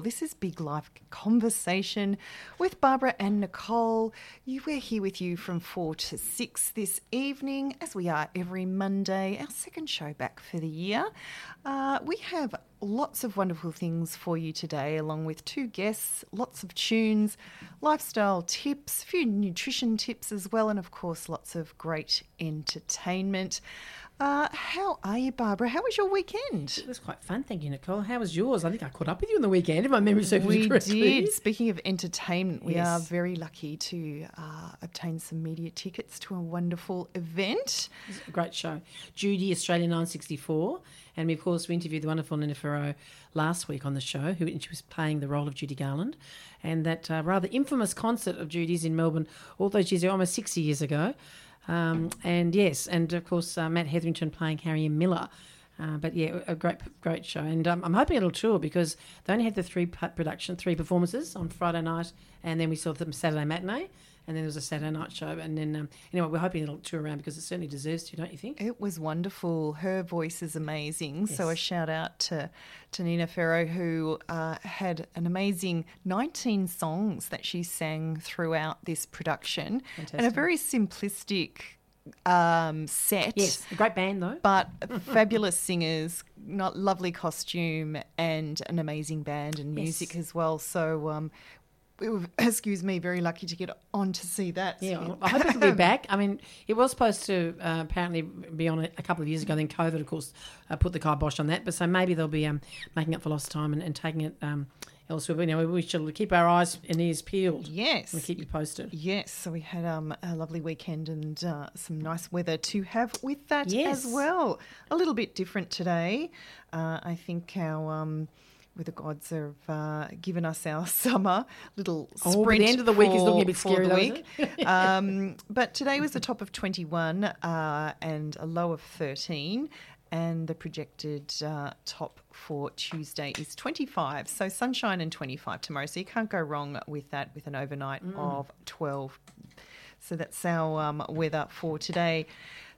This is Big Life Conversation with Barbara and Nicole. You, we're here with you from 4 to 6 this evening, as we are every Monday, our second show back for the year. Uh, we have lots of wonderful things for you today, along with two guests, lots of tunes, lifestyle tips, a few nutrition tips as well, and of course, lots of great entertainment. Uh, how are you, Barbara? How was your weekend? It was quite fun, thank you, Nicole. How was yours? I think I caught up with you on the weekend, if my memory serves me We did. Speaking of entertainment, we are very lucky to uh, obtain some media tickets to a wonderful event. A great show. Judy, Australia 964. And we, of course, we interviewed the wonderful Nina Ferro last week on the show, who and she was playing the role of Judy Garland. And that uh, rather infamous concert of Judy's in Melbourne all those years ago, almost 60 years ago. Um, and yes, and of course, uh, Matt Hetherington playing Harry Miller. Uh, but yeah, a great, great show, and um, I'm hoping it'll tour because they only had the three production, three performances on Friday night, and then we saw them Saturday matinee, and then there was a Saturday night show, and then um, anyway, we're hoping it'll tour around because it certainly deserves to, don't you think? It was wonderful. Her voice is amazing. So a shout out to, to Nina Ferro, who uh, had an amazing 19 songs that she sang throughout this production, and a very simplistic um, set. Yes, a great band though. but fabulous singers, not lovely costume, and an amazing band and Yes. music as well. So, um, we were, excuse me, very lucky to get on to see that. Yeah, I hope it'll be back. I mean, it was supposed to uh, apparently be on a couple of years ago. Then COVID, of course, uh, put the kibosh on that. But so maybe they'll be um, making up for lost time and, and taking it um, elsewhere. But, you know, we should keep our eyes and ears peeled. Yes. We'll keep you posted. Yes, so we had um, a lovely weekend and uh, some nice weather to have with that Yes. as well. A little bit different today. Uh, I think our um, weather gods have uh, given us our summer little Oh, sprint. the end of the week is for- looking a bit scary the week. um, but today was the top of 21 uh, and a low of 13. And the projected uh, top for Tuesday is 25. So sunshine and 25 tomorrow. So you can't go wrong with that with an overnight Mm. of 12. So that's our um, weather for today.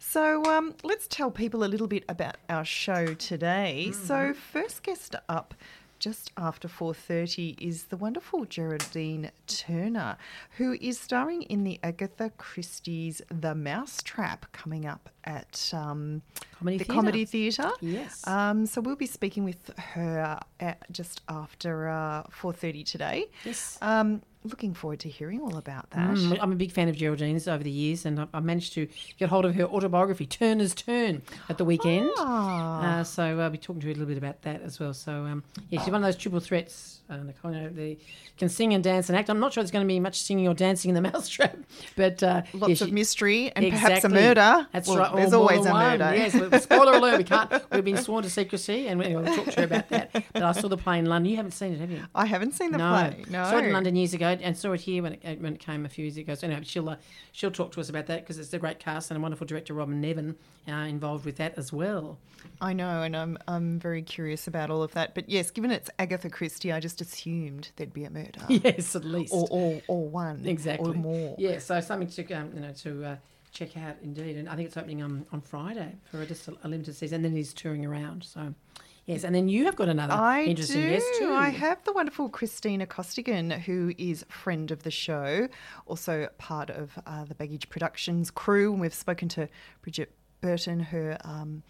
So um, let's tell people a little bit about our show today. Mm-hmm. So first guest up just after 4.30 is the wonderful Geraldine Turner, who is starring in the Agatha Christie's The Mousetrap coming up at um, Comedy the Theatre. Comedy Theatre. Yes. Um, so we'll be speaking with her at just after uh, 4.30 today. Yes. Um, looking forward to hearing all about that. Mm, I'm a big fan of Geraldine's over the years, and I, I managed to get hold of her autobiography, Turner's Turn, at the weekend. Ah. Uh, so I'll be talking to her a little bit about that as well. So um, yeah, she's one of those triple threats. Uh, Nicole, you know, they can sing and dance and act. I'm not sure there's going to be much singing or dancing in the Mousetrap, but uh, Lots yeah, of mystery and perhaps a murder. That's Well, right. There's always a one. murder. Yes. well, Spoiler alert. We can't. We've been sworn to secrecy, and we- we'll talk to her about that. But I saw the play in London. You haven't seen it, have you? I haven't seen the no, play. No. I saw it in London years ago, and saw it here when it when it came a few years ago. So anyway, she'll uh, she'll talk to us about that because it's a great cast and a wonderful director, Robyn Nevin, uh, involved with that as well. I know, and I'm I'm very curious about all of that. But yes, given it's Agatha Christie, I just assumed there'd be a murder. Yes, at least Or, or, or one. exactly Or more. Yeah, so something to um, you know to uh, check out indeed, and I think it's opening um, on Friday for just a, a limited season, and then he's touring around. So yes, and then you have got another I interesting do. guest too. I have the wonderful Christina Costigan, who is friend of the show, also part of uh, the Baggage Productions crew. And we've spoken to Bridget Burton, her um,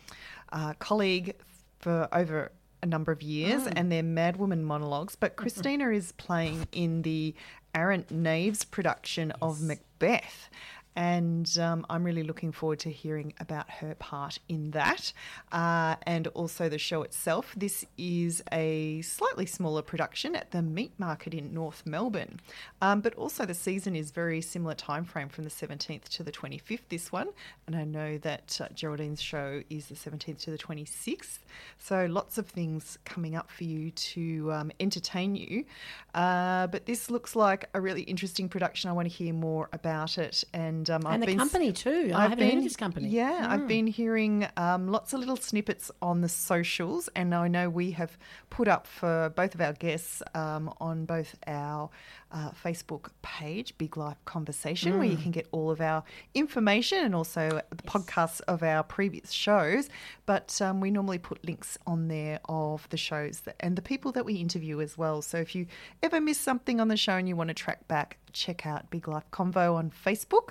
uh, colleague, for over a number of years, Mm. and their Madwoman monologues. But. Christina is playing in the Arrant Knaves production of Macbeth. And um, I'm really looking forward to hearing about her part in that uh, and also the show itself. This is a slightly smaller production at the Meat Market in North Melbourne, um, but also the season is very similar time frame from the 17th to the 25th. This one, and I know that uh, Geraldine's show is the 17th to the 26th. So lots of things coming up for you to um, entertain you. Uh, but this looks like a really interesting production. I want to hear more about it and and um, I've the been company too. I I've haven't heard been- of this company. Yeah, I've been hearing um, lots of little snippets on the socials, and I know we have put up for both of our guests um, on both our uh, Facebook page, Big Life Conversation, where you Hmm. can get all of our information and also the podcasts of our previous shows. But um, we normally put links on there of the shows that, and the people that we interview as well. So if you ever miss something on the show and you want to track back, check out Big Life Convo on Facebook.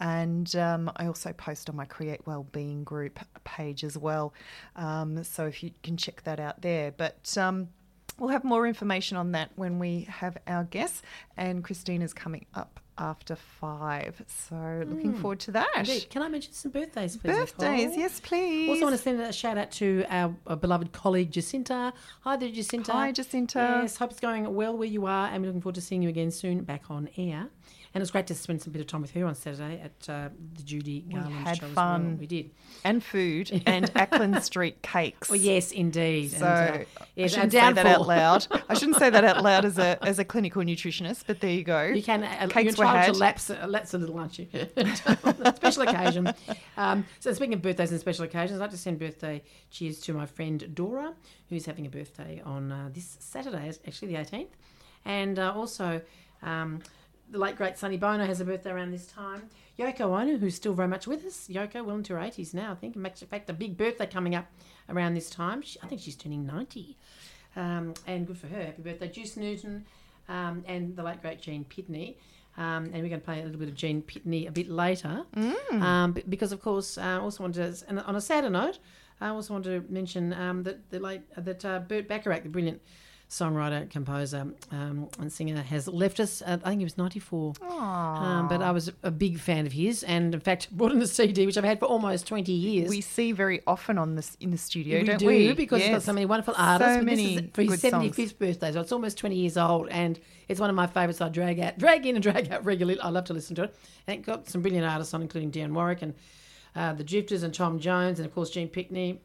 And um, I also post on my Create Wellbeing group page as well. Um, so if you can check that out there. But um, we'll have more information on that when we have our guests. And Christina's coming up after five. So looking forward to that. Indeed. Can I mention some birthdays, please? Birthdays, Nicole? yes, please. Also, want to send a shout out to our, uh beloved colleague Jacinta. Hi there, Jacinta. Hi, Jacinta. Yes, hope it's going well where you are, and we're looking forward to seeing you again soon back on air. And it was great to spend some bit of time with her on Saturday at uh, the Judy Garland we had show. fun. well. We did. and food and Acland Street cakes. Oh yes, indeed. So and, uh, yes, I shouldn't say that out loud. I shouldn't say that out loud as a as a clinical nutritionist, but there you go. You can. Uh, Cakes you're were had. to lapse, uh, lapse a little, aren't you? special occasion. Um, so speaking of birthdays and special occasions, I'd like to send birthday cheers to my friend Dora, who's having a birthday on uh, this Saturday, actually the 18th, and uh, also. Um, the late great Sonny Bono has a birthday around this time. Yoko Ono, who's still very much with us. Yoko, well into her 80s now, I think. In fact, a big birthday coming up around this time. She, I think she's turning 90. Um, and good for her. Happy birthday, Juice Newton, um, and the late great Gene Pitney. Um, and we're going to play a little bit of Gene Pitney a bit later, um, because of course, I uh, also wanted to, and on a sadder note, I also want to mention um, that the late that uh, Burt Bacharach, the brilliant songwriter, composer, um, and singer, has left us. Uh, I think he was ninety four. Um, but I was a big fan of his, and in fact, brought in a CD which I've had for almost twenty years. we see very often on this in the studio, We don't do we? because it's got so many wonderful artists. So many for his good seventy songs. birthday, so it's almost twenty years old, and it's one of my favourites. I drag out, drag in, and drag out regularly. I love to listen to it. And it got some brilliant artists on, including Dionne Warwick and uh, the Drifters and Tom Jones, and of course Gene Pitney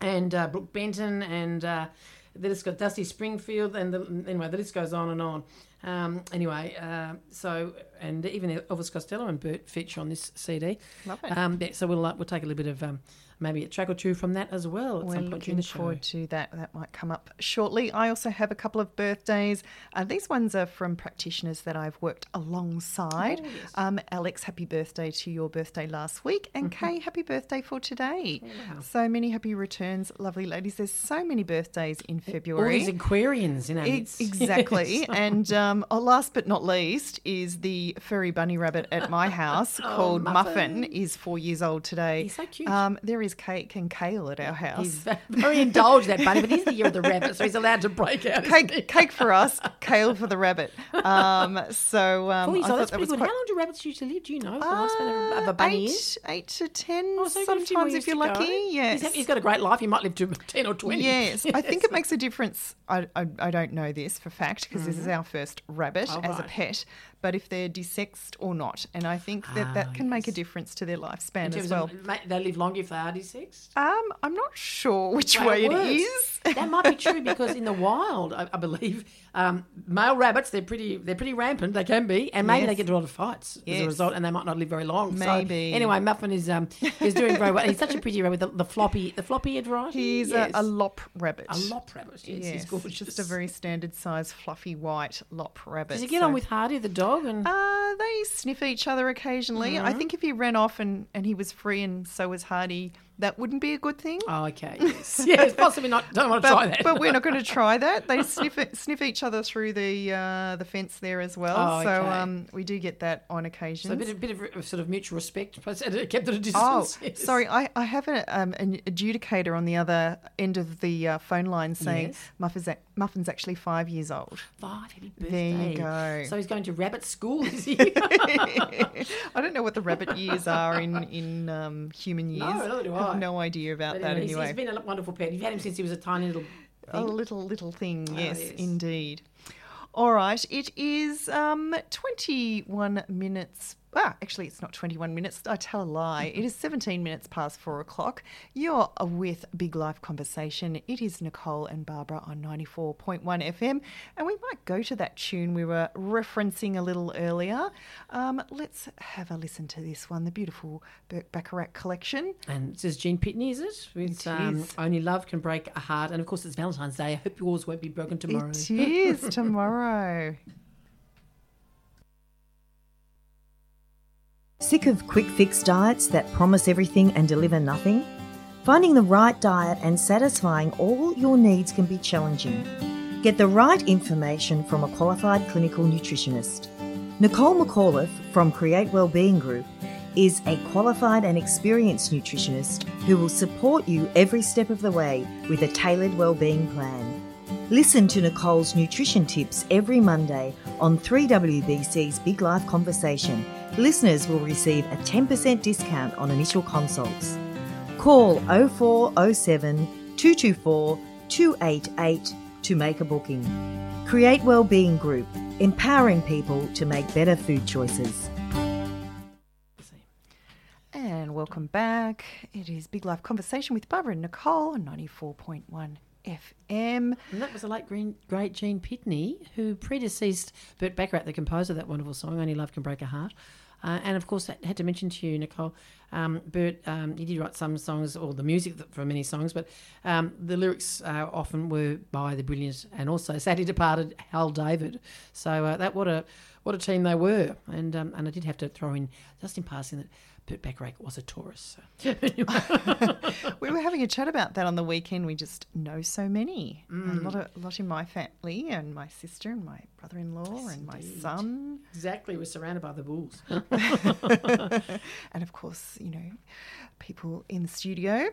and uh, Brook Benton, and uh, the list got Dusty Springfield, and the, anyway, the list goes on and on. Um, anyway, uh, so and even Elvis Costello and Burt feature on this CD. Love it. Um, yeah, so we'll uh, we'll take a little bit of um, maybe a track or two from that as well at We're some point looking forward to that. That might come up shortly. I also have a couple of birthdays. Uh, these ones are from practitioners that I've worked alongside. Oh, yes. um, Alex, happy birthday to your birthday last week, and Mm-hmm. Kay, happy birthday for today. Oh, wow. So many happy returns, lovely ladies. There's so many birthdays in February. All these Aquarians in our Ex- midst. Exactly. Yes. and um, oh, last but not least is the furry bunny rabbit at my house called Oh, Muffin. Muffin. is four years old today. He's so cute. Um, there is cake and kale at our house. He's ve- very indulged, that bunny, but he's the year of the rabbit, so he's allowed to break out. Cake, cake for us, kale for the rabbit. Um, so um, Four years I old, thought that's that pretty was good. quite. How long do rabbits usually live? Do you know? The lifespan of- a bunny eight, is? eight to ten, Oh, so you've got a few more sometimes if you're to go. lucky. Yes, He's, he's got a great life. He might live to 10 or 20. Yes, I think it makes a difference. I, I, I don't know this for fact because this is our first rabbit Oh, as a pet, but if they're desexed or not, and I think that Ah, that can make a difference to their lifespan as well. of, they live longer if they are dissexed. Um, I'm not sure which Well, way it works. is. that might be true because in the wild, I, I believe, um, male rabbits they're pretty they're pretty rampant. They can be, and maybe they get into a lot of fights as a result, and they might not live very long. So, Maybe. anyway, Muffin is um is doing very well. He's such a pretty rabbit. The, the floppy the floppy head variety. He's yes. a, a lop rabbit. A lop rabbit. Yes, Yes, he's gorgeous. just a very standard size, fluffy white lop rabbit. Does he get So- on with Hardy the dog? And Uh, they sniff each other occasionally. Mm-hmm. I think if he ran off and, and he was free and so was Hardy, that wouldn't be a good thing. oh, okay, yes, yes, possibly not. Don't want to but, try that. but we're not going to try that. They sniff it, sniff each other through the uh, the fence there as well. Oh, So um, we do get that on occasion. So a bit, of, bit of sort of mutual respect, but kept at a Oh, distance. yes. sorry. I, I have a, um, an adjudicator on the other end of the uh, phone line saying Yes. Muffin's, ac- Muffin's actually five years old. Five, happy birthday. There you go. So he's going to rabbit school, is he? I don't know what the rabbit years are in in um, human years. No, neither do I have no idea about that anyway, he's- anyway. he's been a wonderful pet. You've had him since he was a tiny little A little little thing, Oh, yes, yes. indeed. All right, it is um, 21 minutes ah, actually, it's not 21 minutes. I tell a lie. it is 17 minutes past four o'clock. You're with Big Life Conversation. It is Nicole and Barbara on 94.1 FM. And we might go to that tune we were referencing a little earlier. Um, let's have a listen to this one, the beautiful Burt Bacharach collection. And it says Gene Pitney, is it? With, um, is. Only Love Can Break a Heart. And of course, it's Valentine's Day. I hope yours won't be broken tomorrow. It is tomorrow. Sick of quick fix diets that promise everything and deliver nothing? Finding the right diet and satisfying all your needs can be challenging. Get the right information from a qualified clinical nutritionist. Nicole McAuliffe from Create Wellbeing Group is a qualified and experienced nutritionist who will support you every step of the way with a tailored wellbeing plan. Listen to Nicole's nutrition tips every Monday on 3WBC's Big Life Conversation. Listeners will receive a 10% discount on initial consults. Call 0407 224 288 to make a booking. Create Wellbeing Group, empowering people to make better food choices. And welcome back. It is Big Life Conversation with Barbara and Nicole on 94.1 FM. And that was the late green, great Gene Pitney, who predeceased Burt Bacharach, the composer of that wonderful song, Only Love Can Break a Heart. Uh, and of course, I had to mention to you, Nicole, um, Burt, um, he did write some songs, or the music for many songs, but um, the lyrics uh, often were by the brilliant and also sadly departed Hal David. So uh, that what a what a team they were. And um, and I did have to throw in, just in passing, that Burt Bacharach was a Taurus. So. we were having a chat about that on the weekend. We just know so many. Mm. A lot, of, a lot in my family, and my sister, and my brother-in-law, yes, and my indeed. son. Exactly, we're surrounded by the bulls. and of course, you know, people in the studio.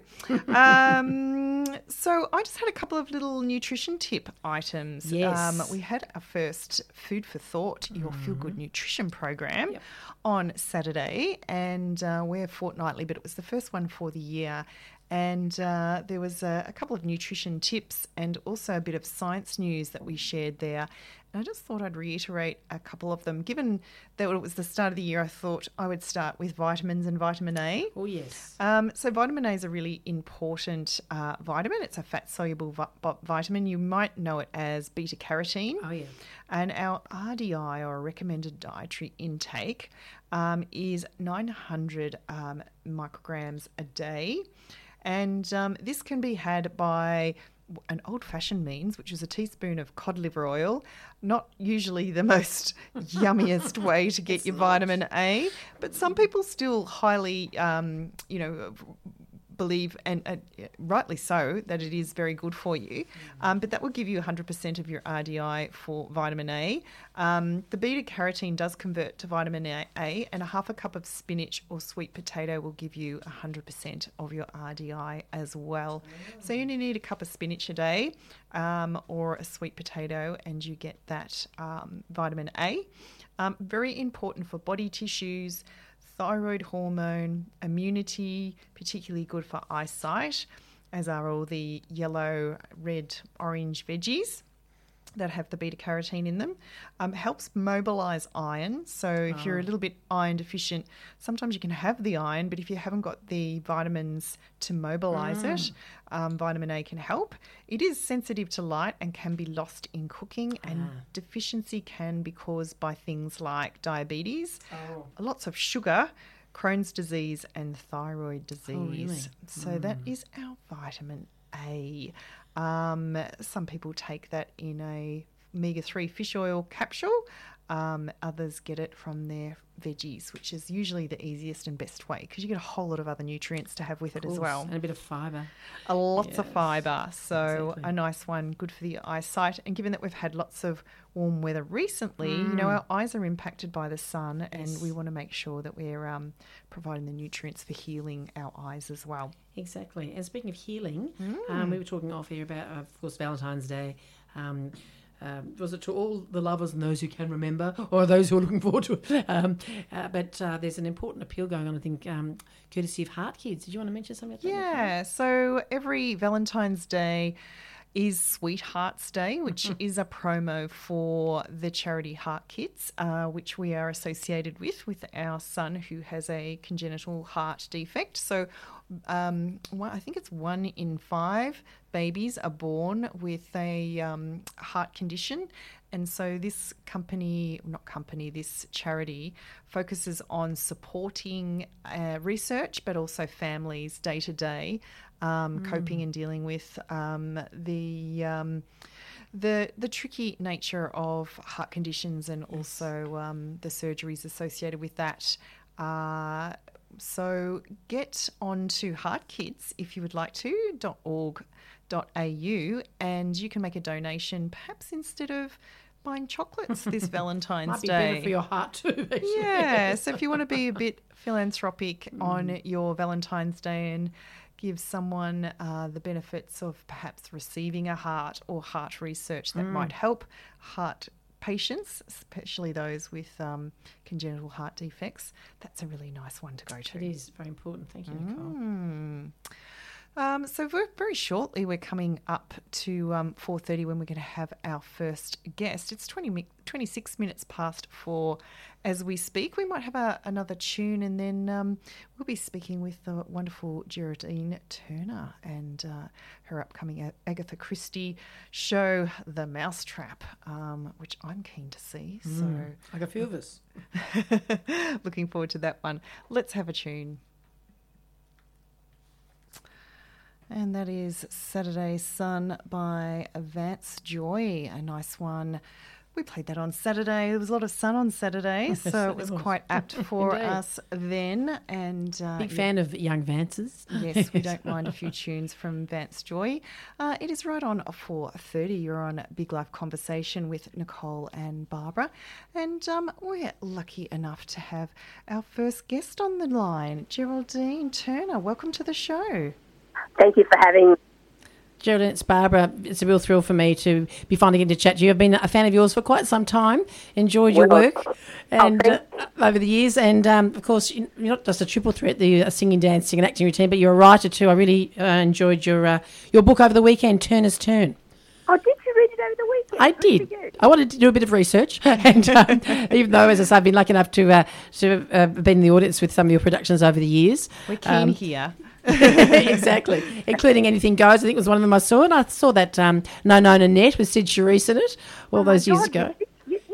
um, so I just had a couple of little nutrition tip items. Yes. Um, we had our first Food for Thought, your mm. Feel Good Nutrition program yep. on Saturday, and uh, we're fortnightly, but it was the first one for the year. And uh, there was a, a, couple of nutrition tips and also a bit of science news that we shared there. And I just thought I'd reiterate a couple of them. Given that it was the start of the year, I thought I would start with vitamins and vitamin A. Oh, yes. Um, so, vitamin A is a really important uh, vitamin. It's a fat soluble vi- vitamin. You might know it as beta carotene. Oh, yeah. And our RDI, or recommended dietary intake, um, is 900 um, micrograms a day. And um, this can be had by an old fashioned means, which is a teaspoon of cod liver oil. Not usually the most yummiest way to get your not. vitamin A, but some people still highly, um, you know, believe, and uh, rightly so, that it is very good for you. Mm-hmm. Um, but that will give you 100% of your RDI for vitamin A. Um, the beta carotene does convert to vitamin A, and a half a cup of spinach or sweet potato will give you 100% of your RDI as well. So you only need a cup of spinach a day um, or a sweet potato, and you get that um, vitamin A. Um, very important for body tissues thyroid hormone, immunity, particularly good for eyesight, as are all the yellow, red, orange veggies that have the beta carotene in them. Um, helps mobilize iron. So if oh. you're a oh. little bit iron deficient, sometimes you can have the iron, but if you haven't got the vitamins to mobilize mm. it, um, vitamin A can help. It is sensitive to light and can be lost in cooking, and ah. deficiency can be caused by things like diabetes, oh. lots of sugar. Crohn's disease and thyroid disease. Oh, really? So mm. that is our vitamin A. Um, some people take that in a omega 3 fish oil capsule. Um, others get it from their veggies, which is usually the easiest and best way because you get a whole lot of other nutrients to have with it as well. And a bit of fibre. A lots of fibre. So exactly. a nice one, good for the eyesight. And given that we've had lots of warm weather recently, mm. you know, mm. our eyes are impacted by the sun yes. and we want to make sure that we're um, providing the nutrients for healing our eyes as well. Exactly. And speaking of healing, mm. um, we were talking off here about, of course, Valentine's Day. Um, um, was it to all the lovers and those who can remember, or those who are looking forward to it? Um, uh, but uh, there's an important appeal going on, I think, um, courtesy of Heart Kids. Did you want to mention something about that? Yeah. So every Valentine's Day, is Sweethearts Day, which Mm-hmm. is a promo for the charity Heart Kids, uh, which we are associated with, with our son who has a congenital heart defect. So um, one, I think it's one in five babies are born with a um, heart condition. And so this company, not company, this charity focuses on supporting uh, research, but also families day to day, um, coping and dealing with um, the. Um, the the tricky nature of heart conditions and also um, the surgeries associated with that. Uh, so get on to Heart Kids if you would like to .org.au and you can make a donation perhaps instead of buying chocolates this Valentine's Might be Day. better for your heart too. actually. Yeah, so if you want to be a bit philanthropic on your Valentine's Day and give someone uh, the benefits of perhaps receiving a heart or heart research that might help heart patients, especially those with um, congenital heart defects, that's a really nice one to go to. It is very important. Thank you, Nicole. Mm. Um, so very, shortly, we're coming up to um, 4.30 when we're going to have our first guest. It's 20, 26 minutes past four as we speak. We might have a, another tune and then um, we'll be speaking with the wonderful Geraldine Turner and uh, her upcoming Agatha Christie show, The Mousetrap, um, which I'm keen to see. So, Like a few of us. Looking forward to that one. Let's have a tune. And that is Saturday Sun by Vance Joy, a nice one. We played that on Saturday. There was a lot of sun on Saturday, so it was quite apt for us then. And uh, Big yeah, fan of young Vances. Yes, we don't mind a few tunes from Vance Joy. Uh, it is right on 4.30. You're on Big Life Conversation with Nicole and Barbara. And um, we're lucky enough to have our first guest on the line, Geraldine Turner. Welcome to the show. Thank you for having me. Geraldine, it's Barbara. It's a real thrill for me to be finally getting to chat to you. I've been a fan of yours for quite some time. Enjoyed your Well, work and uh, over the years, and um, of course, you- you're not just a triple threat, the uh, singing, dancing, and acting routine, but you're a writer too. I really uh, enjoyed your uh, your book over the weekend, Turner's Turn. Oh, did you read it over the weekend? I did. I wanted to do a bit of research, and um, even though, as I say, I've been lucky enough to uh, to uh, been in the audience with some of your productions over the years. We're keen Um, here. exactly, including Anything Goes. I think was one of them I saw, and I saw that um, No, No, Nanette with Cyd Charisse in it all Oh those years God, ago.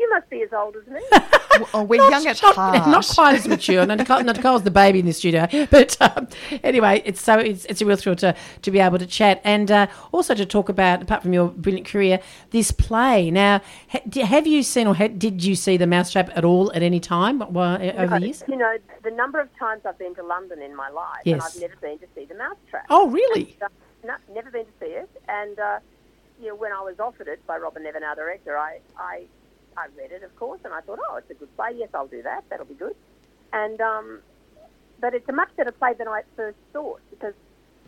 You, must be as old as me. Oh, we're young at not, heart. not quite as mature. No, Nicole, no, Nicole's the baby in the studio, but um, anyway, it's so it's, it's a real thrill to, to be able to chat and uh, also to talk about, apart from your brilliant career, this play. Now, ha, have you seen or ha, did you see the Mousetrap at all at any time while, over the years? you know, the number of times I've been to London in my life, Yes. and I've never been to see the Mousetrap. Oh, really? Uh, No, never been to see it. And uh, you know, when I was offered it by Robyn Nevin, our director, I, I, I read it, of course, and I thought, oh, it's a good play. Yes, I'll do that. That'll be good. And um, but it's a much better play than I at first thought because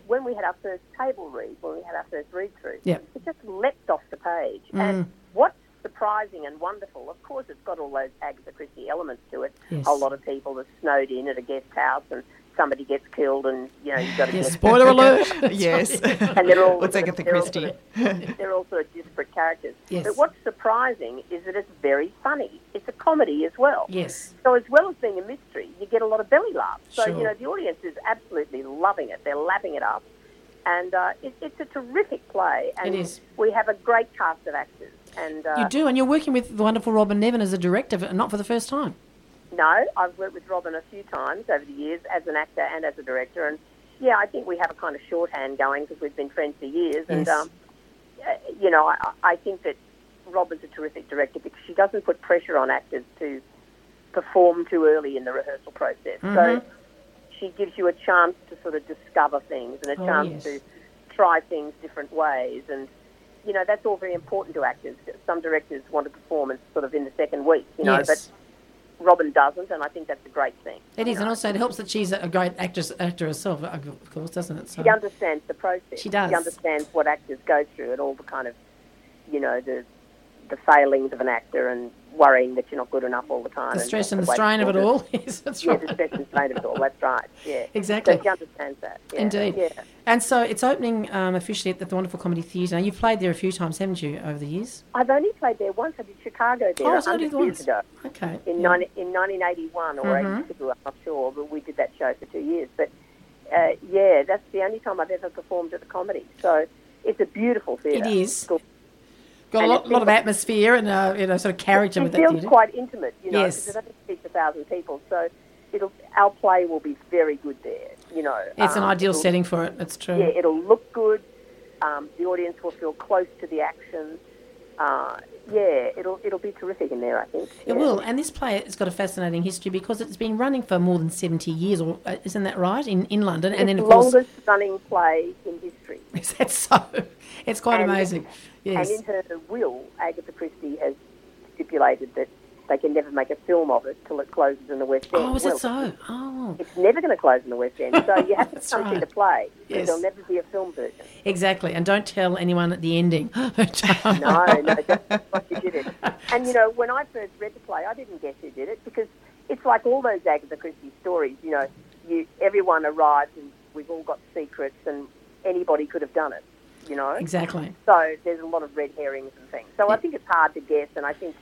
when we had our first table read, when we had our first read through, Yep. it just leapt off the page. Mm. And what's surprising and wonderful, of course, it's got all those Agatha Christie elements to it. Yes. A lot of people are snowed in at a guest house and somebody gets killed, and you know you've got to Yes, spoiler alert. yes. and they're all What's Agatha they're all Christie? sort of- they're all sort of disparate characters. Yes. But what's surprising is that it's very funny. It's a comedy as well. yes. So as well as being a mystery, you get a lot of belly laughs. So Sure. you know the audience is absolutely loving it. They're lapping it up, and uh, it, it's a terrific play. And It is. We have a great cast of actors. And uh, You do, and you're working with the wonderful Robyn Nevin as a director, but not for the first time. No, I've worked with Robyn a few times over the years as an actor and as a director, and yeah, I think we have a kind of shorthand going because we've been friends for years. And um, uh, you know, I, I think that Robyn's a terrific director because she doesn't put pressure on actors to perform too early in the rehearsal process. So Mhm. she gives you a chance to sort of discover things and a Oh, chance yes. to try things different ways and. You know that's all very important to actors. Some directors want to perform sort of in the second week, you know, Yes. but Robyn doesn't, and I think that's a great thing. It is, and also it helps that she's a great actress, actor herself, of course, doesn't it? So, She understands the process. She does. She understands what actors go through and all the kind of, you know, the the failings of an actor and worrying that you're not good enough all the time. The stress and that's the strain of it all. Yes, that's Yeah, right. the stress and strain of it all. That's right. Yeah. Exactly. So she understands that. Yeah. Indeed. Yeah. And so it's opening um, officially at the Wonderful Comedy Theatre. Now, you've played there a few times, haven't you, over the years? I've only played there once. I did Chicago there Oh, it's only 100 the years once. ago. Okay. in, yeah. 90, in 1981 or Mhm. 82, I'm not sure, but we did that show for two years. But uh, yeah, that's the only time I've ever performed at the comedy. So it's a beautiful theatre. It is. Got a lot, lot of atmosphere and uh, you know, sort of character It with that feels quite intimate, you know, Yes. because it only seats a thousand people. So it'll, our play will be very good there, you know. It's an Um, ideal setting for it. It's true. Yeah, it'll look good. Um, the audience will feel close to the action. Uh, yeah, it'll it'll be terrific in there, I think. It will, and this play has got a fascinating history because it's been running for more than seventy years, or uh, isn't that right? In in London, and It's then the of course, longest running play in history. is that so? It's quite um, And- amazing. Yes, And in her will, Agatha Christie has stipulated that they can never make a film of it till it closes in the West End. oh, is Well, it so? Oh, It's never going to close in the West End, so you have to come right. to play. Yes. There'll never be a film version. exactly. And don't tell anyone at the ending. No, no, that's what you did it. And you know, when I first read the play, I didn't guess who did it because it's like all those Agatha Christie stories. You know, you everyone arrives and we've all got secrets, and anybody could have done it. You know, exactly. So there's a lot of red herrings and things. So I think it's hard to guess, and I think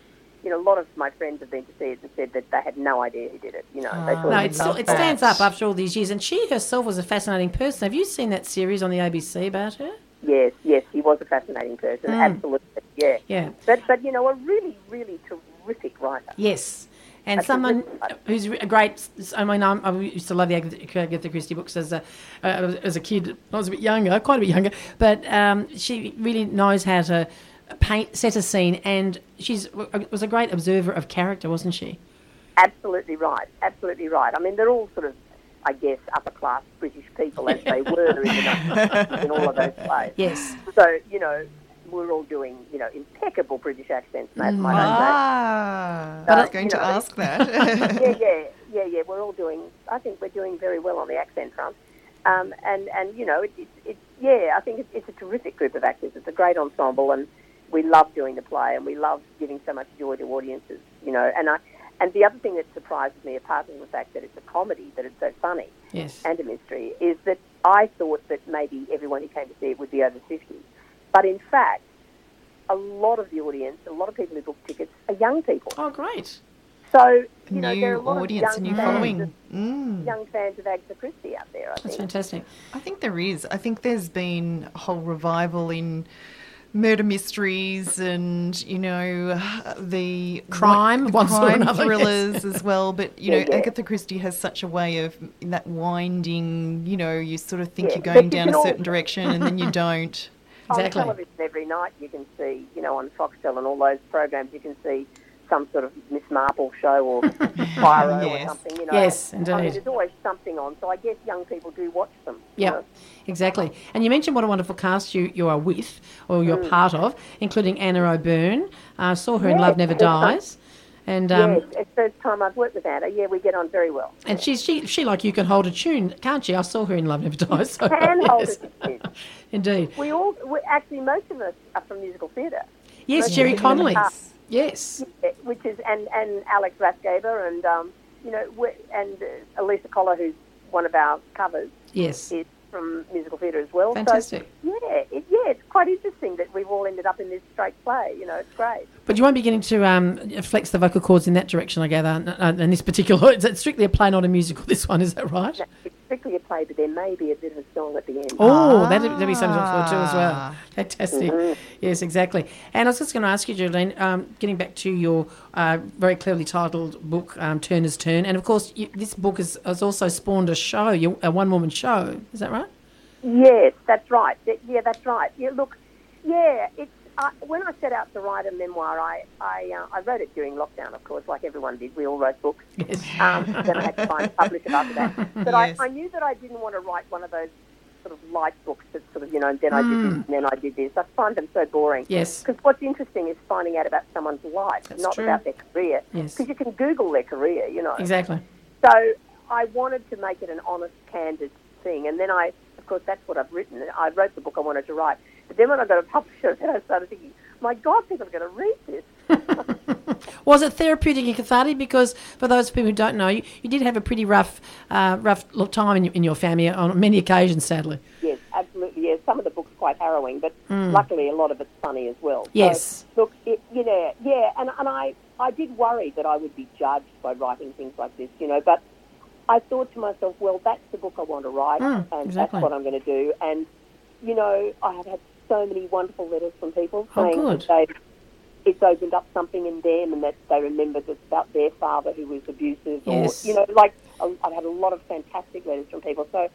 you know a lot of my friends have been to see it and said that they had no idea who did it. You know, they Ah. No, it, still, it stands up after all these years, and she herself was a fascinating person. Have you seen that series on the ABC about her? yes, yes, he was a fascinating person, Mm. absolutely, yeah. Yeah. But but you know, a really really terrific writer. Yes. And someone who's a great. I mean, I'm, I used to love the Agatha, Agatha Christie books as a uh, as a kid. I was a bit younger, quite a bit younger, but um, she really knows how to paint, set a scene, and she's was a great observer of character, wasn't she? Absolutely right. Absolutely right. I mean, they're all sort of, I guess, upper class British people as they were in, in all of those plays. Yes. So you know, we're all doing you know impeccable British accents, mate. might I Ah, But, I was going to know, ask that. yeah, yeah, yeah, yeah. We're all doing. I think we're doing very well on the accent front. Um, and and you know, it's it, it, yeah, I think it's, it's a terrific group of actors. It's a great ensemble, and we love doing the play, and we love giving so much joy to audiences. You know, and I. And the other thing that surprises me, apart from the fact that it's a comedy, that it's so funny, Yes. and a mystery is that I thought that maybe everyone who came to see it would be over 50. But in fact, a lot of the audience, a lot of people who book tickets are young people. Oh, great. So, you know, there are a new lot audience, of a new following. of- Mm. young fans of Agatha Christie out there, I That's think. fantastic. I think there is. I think there's been a whole revival in murder mysteries and you know the Crime, one sort or crime another, yes. thrillers as well. But you know, Yeah, yeah. Agatha Christie has such a way of that winding. You know, you sort of think Yeah, you're going you down can a al- certain direction and then you don't. Exactly. On television every night you can see, you know, on Foxtel and all those programs, you can see some sort of Miss Marple show or Poirot or something, you know. Yes, I mean, there's always something on, so I guess young people do watch them. you Yeah, know. exactly. And you mentioned what a wonderful cast you, you are with, or you're Mm. part of, including Anna O'Byrne. I saw her in Love Never. Dies. And um, yes, it's the first time I've worked with Anna. Yeah, we get on very well. and she's she, she like you can hold a tune, can't she? I saw her in Love Never Dies. So, Can hold yes, it. yes. indeed. We all, we, actually, most of us are from musical theatre. Yes, Most Gerry of us are in the Connolly. Yes, Yeah, which is and and Alex Rathgeber and um, you know and uh, Elisa Collar, who's one of our covers, yes. is from musical theatre as well. Fantastic. So yeah, it, yeah, it's quite interesting that we've all ended up in this straight play. You know, it's great. But you won't be getting to um, flex the vocal cords in that direction, I gather. uh, In this particular, it's strictly a play, not a musical. This one, is that right? No, strictly a play, but there may be a bit of a song at the end. Oh, that'd, that'd be something to look forward to as well. Ah. Fantastic. Mm-hmm. Yes, exactly. And I was just going to ask you, Jolene, um, getting back to your uh, very clearly titled book, um, Turner's Turn, and of course, you, this book has, has also spawned a show, a one woman show. Is that right? Yes, that's right. Yeah, that's right. Yeah, look, yeah, it's uh, when I set out to write a memoir, I I, uh, I wrote it during lockdown, of course, like everyone did. We all wrote books. Yes. Um, then I had to find a publisher after that. But Yes. I, I knew that I didn't want to write one of those sort of light books that sort of, you know, and then I did this, and then I did this. I find them so boring. Yes. Because what's interesting is finding out about someone's life, That's not true. about their career. Yes. Because you can Google their career, you know. Exactly. So I wanted to make it an honest, candid thing. And then I, of course, that's what I've written. I wrote the book I wanted to write. But then when I got a publisher, then I started thinking, my God, people are going to read this. Was it therapeutic and cathartic? Because for those people who don't know, you, you did have a pretty rough, uh, rough time in, your- in your family on many occasions, sadly. Yes, absolutely. Yes, some of the book's quite harrowing, but luckily a lot of it's funny as well. So, Yes. look, it, you know, yeah, and, and I, I did worry that I would be judged by writing things like this, you know, but I thought to myself, well, that's the book I want to write, Mm, and exactly. that's what I'm going to do. And, you know, I have had so many wonderful letters from people Oh, saying good. that it's opened up something in them and that they remember that about their father who was abusive Yes. or, you know, like I've had a lot of fantastic letters from people. So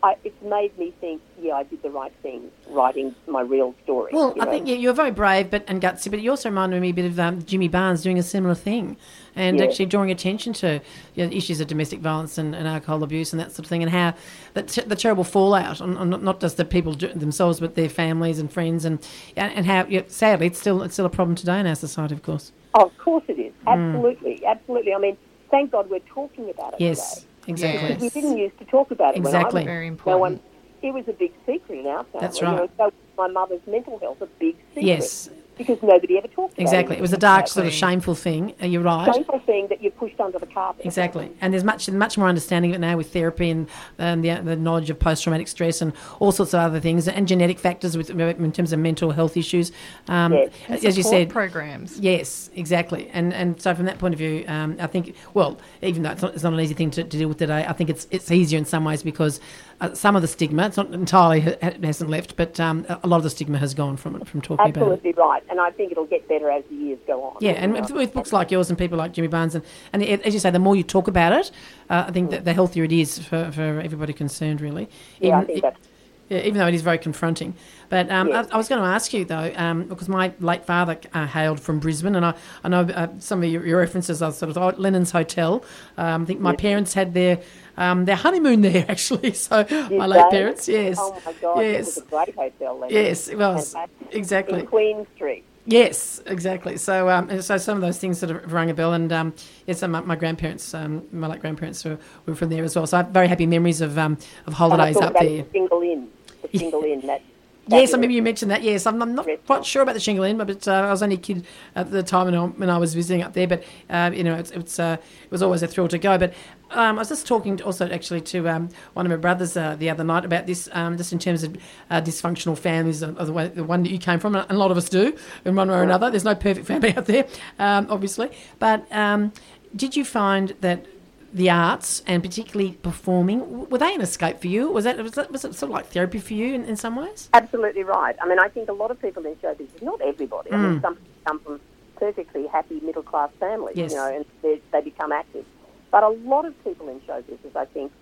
I, it's made me think, yeah, I did the right thing writing my real story. Well, you I think you- you're very brave but and gutsy, but you also reminded me a bit of um, Jimmy Barnes doing a similar thing, and Yeah. actually drawing attention to you know, issues of domestic violence and, and alcohol abuse and that sort of thing, and how the, t- the terrible fallout on, on not- just the people themselves, but their families and friends, and and, how yeah, sadly it's still it's still a problem today in our society, of course. Oh, of course it is. Absolutely, absolutely. I mean, thank God we're talking about it Yes, today. Exactly. Yes. We didn't used to talk about it Exactly. when I was Very no important. one. It was a big secret in our family. That's You know, right. so my mother's mental health a big secret. Yes, because nobody ever talked about exactly. it. It was a dark sort of shameful thing. uh, You're right. Shameful thing that you pushed under the carpet. Exactly, and there's much much more understanding of it now with therapy and um, the, the knowledge of post traumatic stress and all sorts of other things and genetic factors with in terms of mental health issues. Um, Yes. As you said, programs. Yes, exactly. And and so from that point of view, um, I think well, even though it's not, it's not an easy thing to, to deal with today, I think it's it's easier in some ways because uh, some of the stigma, it's not entirely ha- hasn't left, but um, a lot of the stigma has gone from from talking about it. Absolutely right, and I think it'll get better as the years go on. Yeah, and with, with books like yours and people like Jimmy Barnes, and, and it, as you say, the more you talk about it, uh, I think that the healthier it is for, for everybody concerned, really. Yeah, I Even- think that's yeah, even though it is very confronting. But um, Yes. I, I was going to ask you though, um, because my late father uh, hailed from Brisbane, and I, I know uh, some of your, your references are sort of oh, Lennon's Hotel. Um, I think my parents had their um, their honeymoon there actually. So my late they? parents, yes, Oh my God, it yes, was a great hotel. Then. yes, it was exactly. in Queen Street. Yes, exactly. So, um, so some of those things sort of rang a bell, and um, yes, my, my grandparents, um, my late grandparents were, were from there as well. So I have very happy memories of um, of I holidays up there. the Shingle Inn, the Shingle Inn. That, that Yes, I remember you mentioned that. Yes, I'm, I'm not quite sure about the Shingle Inn, but uh, I was only a kid at the time when I, when I was visiting up there. But uh, you know, it's, it's uh, it was always a thrill to go. But um, I was just talking to- also actually to um, one of my brothers uh, the other night about this, um, just in terms of uh, dysfunctional families, of the, way, the one that you came from, and a lot of us do in one way or another. There's no perfect family out there, um, obviously. But um, did you find that? The arts and particularly performing were they an escape for you? Was that was, that, was it sort of like therapy for you in, in some ways? Absolutely right. I mean, I think a lot of people in show business, not everybody, I Mm. mean, some come from perfectly happy middle class families, Yes. you know, and they, they become active. But a lot of people in show business, I think,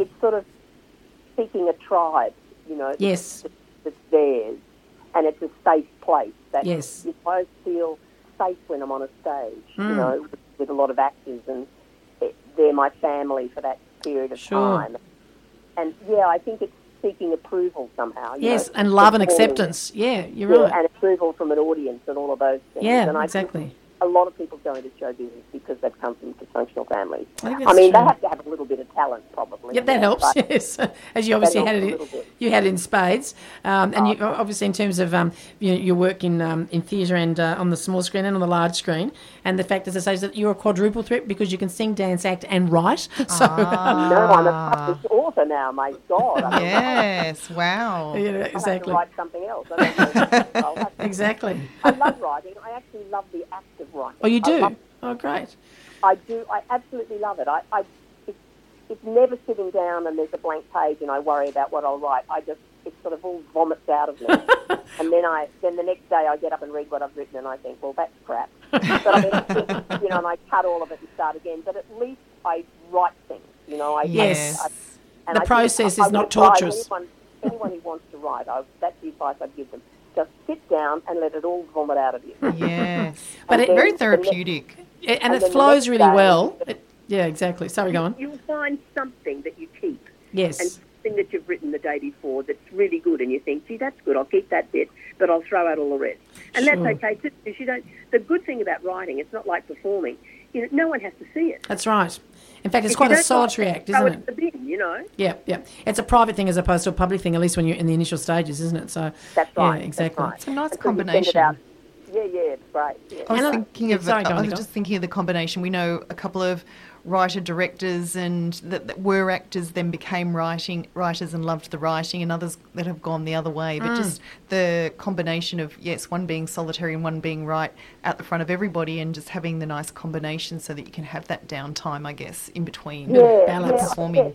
it's sort of seeking a tribe, you know, Yes. that's, that's theirs, and it's a safe place. That Yes. you both feel safe when I'm on a stage, Mm. you know, with, with a lot of actors, and it, they're my family for that period of Sure. time. And yeah, I think it's seeking approval somehow. Yes, know, and love and acceptance. Yeah, you're Yeah, right. and approval from an audience and all of those things. Yeah, and I exactly. Think a lot of people go into show business because they've come from dysfunctional families. I I mean, true. they have to have a little bit of talent, probably. Yep, that yeah, helps. Yes, as you obviously had it. You had it in spades, um, and you, obviously in terms of um, you your work in um, in theatre and uh, on the small screen and on the large screen, and the fact, as I say, is that you're a quadruple threat because you can sing, dance, act, and write. So Ah. No, I'm a published author now. My God, I mean, Yes, wow. yeah, I'll have to exactly, write something else. I, don't have to- exactly. I love writing. I actually love the act of writing. Oh, you do? love Oh, great. I do. I absolutely love it. I, I it's, it's never sitting down and there's a blank page and I worry about what I'll write. I just it sort of all vomits out of me, and then I then the next day I get up and read what I've written and I think, well, that's crap. But I mean, it's- you know, and I cut all of it and start again. But at least I write things. You know, I Yes. I, and The I process I- is I not torturous. Anyone, anyone who wants to write, I, that's the advice I'd give them. Just sit down and let it all vomit out of you. Yes. But it's then Very the next- therapeutic. And, And it flows really day- well. It, yeah, exactly. Sorry, go on. You'll find something that you keep. Yes. and something that you've written the day before that's really good, and you think, gee, that's good. I'll keep that bit, but I'll throw out all the rest. And Sure. that's okay too, because you don't. The good thing about writing, it's not like performing. You know, no one has to see it. That's right. In fact, it's If quite a don't solitary like act, isn't it it? in the bin, you know. Yeah, yeah. It's a private thing as opposed to a public thing, at least when you're in the initial stages, isn't it? So That's right. Yeah, exactly. That's right. It's a nice And so you send it combination. yeah, yeah, it's great. Yeah. I was And thinking yeah, of. sorry, go I was just thinking of the combination. We know a couple of writer directors and that, that were actors then became writing writers and loved the writing, and others that have gone the other way. Mm. But just the combination of yes, one being solitary and one being right at the front of everybody, and just having the nice combination so that you can have that downtime, I guess, in between Yeah, balance. yeah, performing. yeah.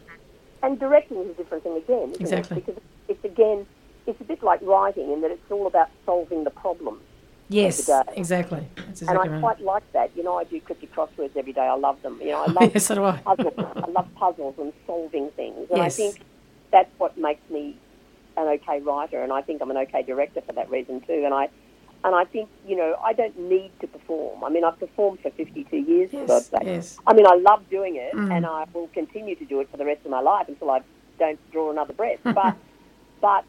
And directing is a different thing again, Exactly. it? Because it's again, it's a bit like writing in that it's all about solving the problem. Yes, exactly. That's And I right. quite like that. You know, I do cryptic crosswords every day. I love them. You know, I love yes, so do I. puzzles. I love puzzles and solving things. And Yes. I think that's what makes me an okay writer, and I think I'm an okay director for that reason too. And I, and I think you know, I don't need to perform. I mean, I've performed for 52 years. for God's Yes, sake. yes. I mean, I love doing it, Mm. and I will continue to do it for the rest of my life until I don't draw another breath. But, but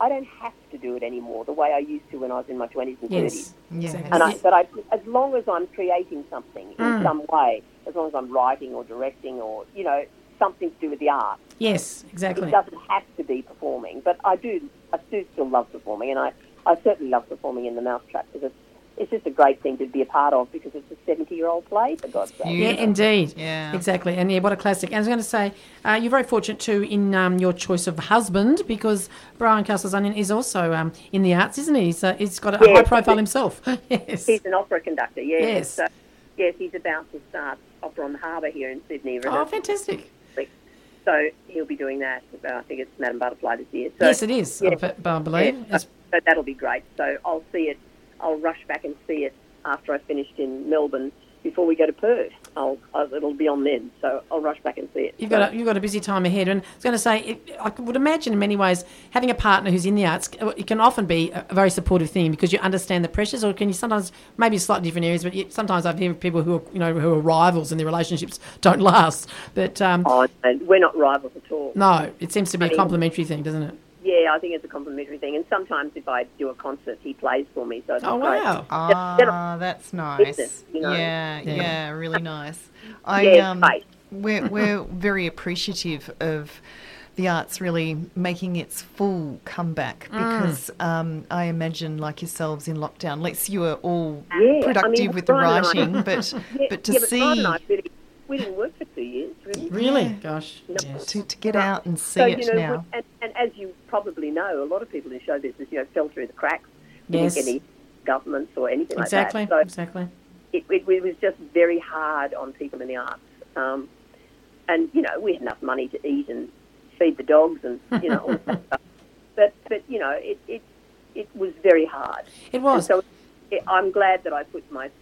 I don't have to do it anymore the way I used to when I was in my 20s and 30s. Yes, Yeah. exactly. And I, but I, as long as I'm creating something in Mm. some way, as long as I'm writing or directing or you know something to do with the art, yes, exactly. it doesn't have to be performing. But I do, I do still love performing, and I, I certainly love performing in the Mousetrap because it's, it's just a great thing to be a part of because it's a 70-year-old play for God's sake. Yeah, indeed. Yeah. Exactly. And yeah, what a classic. And I was going to say, uh, you're very fortunate too in um, your choice of husband because Brian Castles Onion is also um, in the arts, isn't he? He's, uh, he's got a Yes. high profile himself. yes. He's an opera conductor, yes. Yes. So, yes, he's about to start Opera on the Harbour here in Sydney. Oh, fantastic. So he'll be doing that. Uh, I think it's Madame Butterfly this year. So, yes, it is, yeah. I I believe. Yeah, Yes. so that'll be great. So I'll see it. I'll rush back and see it after I finished in Melbourne before we go to Perth. I'll, I'll it'll be on then. So I'll rush back and see it. You've So- got a, you've got a busy time ahead, and I was going to say, it, I would imagine in many ways having a partner who's in the arts, it can often be a very supportive thing because you understand the pressures, or can you sometimes maybe slightly different areas, but yet sometimes I've heard people who are you know who are rivals and their relationships don't last. But um, Oh, we're not rivals at all. no, it seems to be a I mean- complementary thing, doesn't it? Yeah, I think it's a complimentary thing. And sometimes if I do a concert, he plays for me. So it's Oh wow! Ah, that's nice. Business, you know. Yeah, Yeah. yeah, really nice. I Yeah, um, great. we're we're very appreciative of the arts really making its full comeback Mm. because um, I imagine, like yourselves in lockdown, Lex, you were all Yeah, I mean, productive with the Brian and I- writing, but Yeah, but to yeah, but see Brian and I really, we didn't work for two years, really. Really? Yeah. Gosh. No. Yes. to, to get out and see so it you know, now. and, and as you probably know, a lot of people in show business, you know, fell through the cracks. Yes. Didn't get any governments or anything Exactly. like that. So Exactly. it, it, it was just very hard on people in the arts. Um, and you know, we had enough money to eat and feed the dogs, and you know, all that stuff. But but you know, it it, it was very hard. It And was. so it, I'm glad that I put myself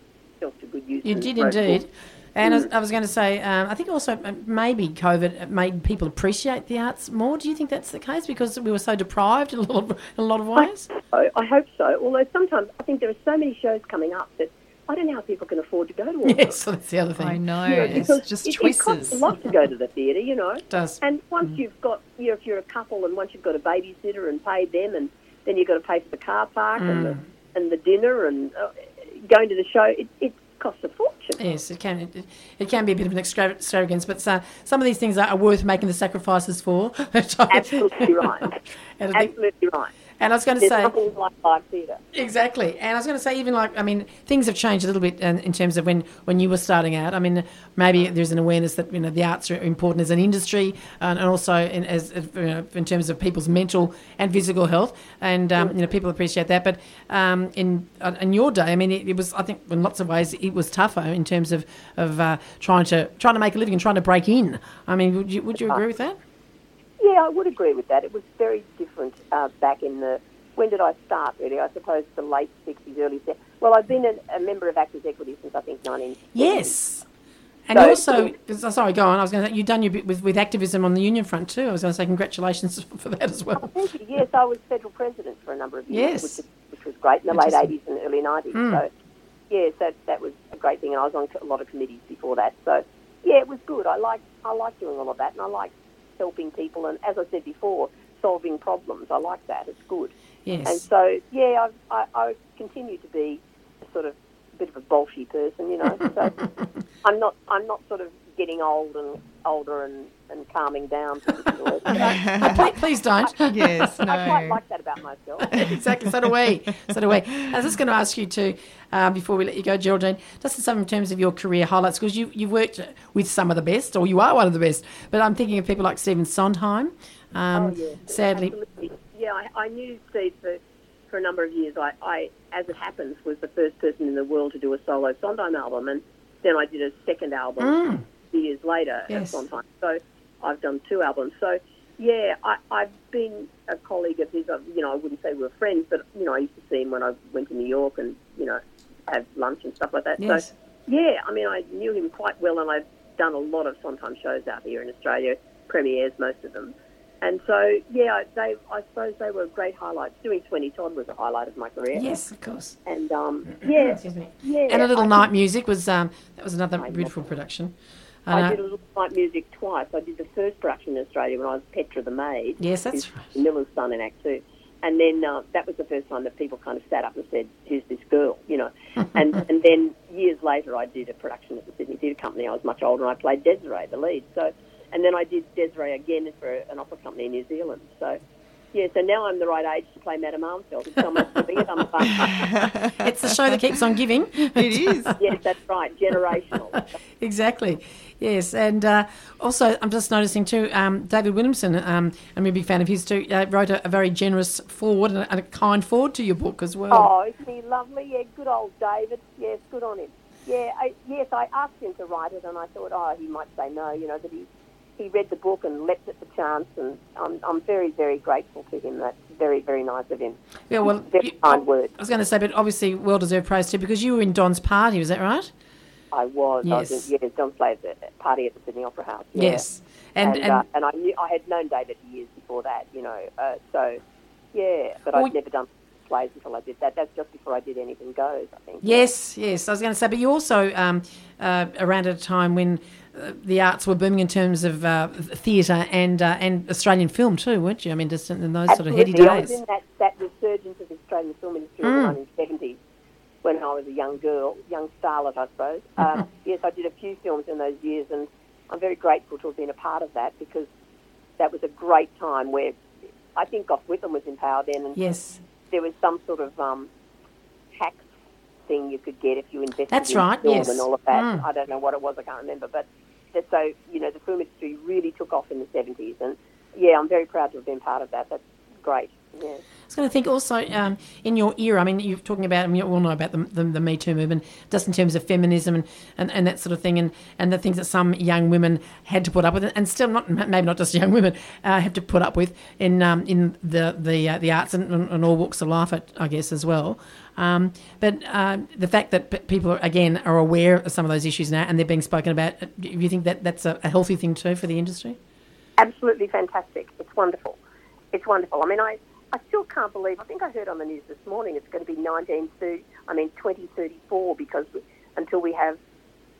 to good use. You did indeed. books. And I was, I was going to say, um, I think also uh, maybe COVID made people appreciate the arts more. Do you think that's the case because we were so deprived in a lot of, in a lot of ways? I, I hope so. Although sometimes I think there are so many shows coming up that I don't know how people can afford to go to all of them. Yes, so that's the other thing. I know You know, it's because just it, it costs a lot to go to the theatre, you know. It does. And once Mm. you've got, you know, if you're a couple and once you've got a babysitter and paid them, and then you've got to pay for the car park and, Mm. the, and the dinner and uh, going to the show, it, it costs a fortune. Yes, it can. It, it can be a bit of an extravagance, but uh, some of these things are, are worth making the sacrifices for. Absolutely right. and, I think, Absolutely right. And I was going to There's say, like live theatre. Exactly, and I was going to say, even like, I mean, things have changed a little bit in, in terms of when, when you were starting out. I mean, maybe there's an awareness that you know the arts are important as an industry, and, and also in, as you know, in terms of people's mental and physical health, and um, you know people appreciate that. But um, in uh, in your day, I mean, it, it was I think in lots of ways it was tougher in terms of of uh, trying to trying to make a living and trying to break in. I mean, would you would you agree with that? Yeah, I would agree with that. It was very different uh, back in the. When did I start? Really, I suppose the late sixties, early. se- Well, I've been a, a member of Actors Equity since I think nineteen. Yes. And So- also, oh, sorry, go on. I was going to say, you've done your bit with, with activism on the union front too. I was going to say congratulations for that as well. Thank you. Yes, I was federal president for a number of years, Yes. which, is, which was great in the late eighties and early nineties. Mm. So, yes, that that was a great thing, and I was on a lot of committees before that. So, yeah, it was good. I like I like doing all of that, and I like helping people, and as I said before, solving problems. I like that. It's good. Yes. And so, yeah, I, I, I continue to be sort of bit of a bolshy person, you know. So I'm not. I'm not sort of getting old and older and, and calming down. particularly. Uh, please, please don't. Yes, no. I quite like that about myself. exactly. So do we. So do we. I was just going to ask you too, um, before we let you go, Geraldine, just in some in terms of your career highlights, because you you've worked with some of the best, or you are one of the best. But I'm thinking of people like Stephen Sondheim. Um, Oh, yeah. Sadly, Absolutely. Yeah, I, I knew Steve for, for a number of years. I, I, as it happens, was the first person in the world to do a solo Sondheim album, and then I did a second album Mm. years later Yes. at Sondheim. So I've done two albums. So yeah, I, I've been a colleague of his. You know, I wouldn't say we were friends, but you know, I used to see him when I went to New York and you know have lunch and stuff like that. yes. So yeah, I mean, I knew him quite well, and I've done a lot of Sondheim shows out here in Australia, premieres, most of them. And so, yeah, they, I suppose they were great highlights. Doing Sweeney Todd was a highlight of my career. Yes, of course. And, um, yeah, Excuse me. yeah. And a little I, night music was um, that was another I beautiful production. I And, did uh, a little night music twice. I did the first production in Australia when I was Petra the Maid. yes, that's who's right. Miller's son in Act Two. And then uh, that was the first time that people kind of sat up and said, "Who's this girl?" You know. and and then years later, I did a production at the Sydney Theatre Company. I was much older, and I played Desiree, the lead. So, and then I did Desiree again for an opera company in New Zealand. So, yeah. So now I'm the right age to play Madame Armfeldt. If someone's giving it, I'm fun. It's the show that keeps on giving. It is. yes, that's right. Generational. exactly. Yes, and uh, also I'm just noticing too. Um, David Williamson, um, I'm a big fan of his too. Uh, wrote a, a very generous forward and a, and a kind forward to your book as well. Oh, isn't he lovely? Yeah, good old David. Yes, good on him. Yeah, I, yes, I asked him to write it, and I thought, oh, he might say no. You know, that he he read the book and leapt at the chance, and I'm I'm very very grateful to him. That's very very nice of him. yeah, well, Very you- kind words. I was going to say, but obviously well deserved praise too because you were in Don's party. Was that right? I was. I was Yes. in, yeah, John played the party at the Sydney Opera House. Yeah. Yes, and and and, uh, and I knew I had known David years before that. You know, uh, so yeah, but Well, I'd never done plays until I did that. That's just before I did anything goes. I think. yes, yes. I was going to say, but you also um, uh, around at a time when. The arts were booming in terms of uh, theatre and uh, and Australian film too, weren't you? I mean, just in those sort of heady Absolutely. I was days. in that, that resurgence of the Australian film industry Mm. in the 1970s when I was a young girl, young starlet, I suppose. Mm-hmm. Uh, yes, I did a few films in those years, and I'm very grateful to have been a part of that because that was a great time where I think Gough Whitlam was in power then, and Yes, there was some sort of um, tax thing you could get if you invested That's in right, film yes. and all of that. Mm. I don't know what it was, I can't remember, but so you know the film industry really took off in the 70s, and yeah, I'm very proud to have been part of that. That's great. Yeah. I was going to think also um, in your era. I mean, you're talking about. I mean, we all know about the, the, the Me Too movement, just in terms of feminism and, and, and that sort of thing, and, and the things that some young women had to put up with, and still not maybe not just young women uh, have to put up with in um, in the the uh, the arts and, and, all walks of life, I guess as well. Um, but uh, the fact that people are, again are aware of some of those issues now and they're being spoken about, uh, do you think that that's a, a healthy thing too for the industry? absolutely fantastic. It's wonderful. It's wonderful. I mean, I, I still can't believe. I think I heard on the news this morning it's going to be 1930. I mean, 2034 because we, until we have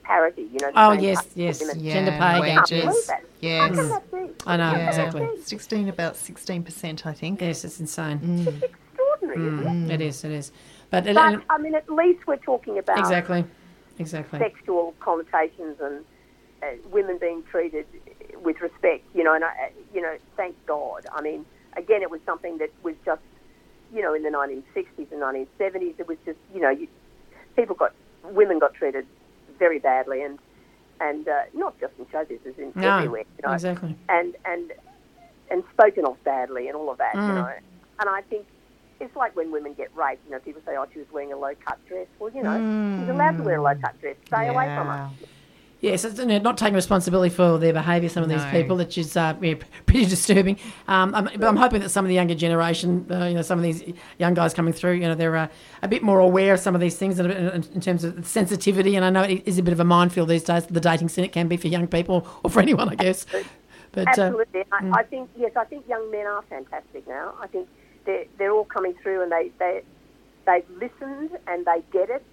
parity. You know. the Oh yes, yes. Yeah, gender pay gap. wages. Yes. How can that be? I know Yeah. exactly. Sixteen, about sixteen percent, I think. Yes, it's insane. Mm. Extraordinary. isn't it? It is. It is. But, it, I mean, at least we're talking about exactly, exactly. sexual connotations and uh, women being treated with respect. You know, and I, you know, thank God. I mean, again, it was something that was just, you know, in the 1960s and 1970s, it was just, you know, you, people got women got treated very badly, and and uh, not just in show business, in No, everywhere. You know, exactly. and and and spoken of badly and all of that, Mm. you know. And I think it's like when women get raped. You know, people say, "Oh, she was wearing a low cut dress." Well, you know, she's allowed to wear a low cut dress. Stay away from her. Yes, it's, you know, not taking responsibility for their behaviour. Some of these people, which is uh, yeah, pretty disturbing. Um, I'm, but I'm hoping that some of the younger generation, uh, you know, some of these young guys coming through, you know, they're uh, a bit more aware of some of these things in, in terms of sensitivity. And I know it is a bit of a minefield these days. The dating scene it can be for young people or for anyone, I guess. But uh, Absolutely. I, I think yes, I think young men are fantastic now. I think they're they're all coming through and they they they've listened and they get it.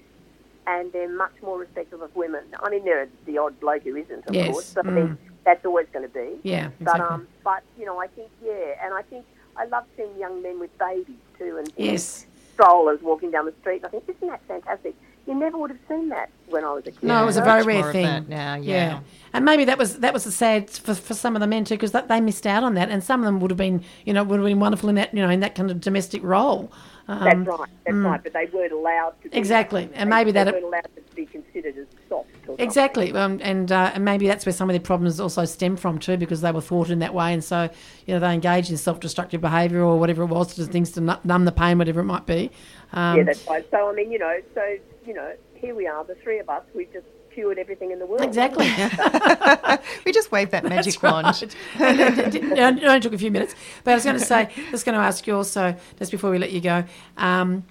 And they're much more respectful of women. I mean, there are the odd bloke who isn't, of Yes, course. But I mm. think that's always going to be. yeah, But exactly. um, but you know, I think yeah, and I think I love seeing young men with babies too, and yes, strollers walking down the street. And I think isn't that fantastic? you never would have seen that when I was a kid. No, it was a very much rare more of thing. that now, yeah. and maybe that was that was the sad for, for some of the men too, because they missed out on that, and some of them would have been, you know, would have been wonderful in that, you know, in that kind of domestic role. Um, That's right. That's right. But they weren't allowed to. Exactly, and maybe they that- weren't allowed to be considered as soft. Or. Exactly, um, and uh, and maybe that's where some of the problems also stem from too, because they were thought in that way, and so you know they engaged in self-destructive behaviour or whatever it was, just things to numb the pain, whatever it might be. Um, Yeah, that's right. So I mean, you know, so you know, here we are, the three of us. We've just cured everything in the world. exactly. we just waved that magic wand. it only took a few minutes. But I was going to say, just going to ask you also, just before we let you go, um,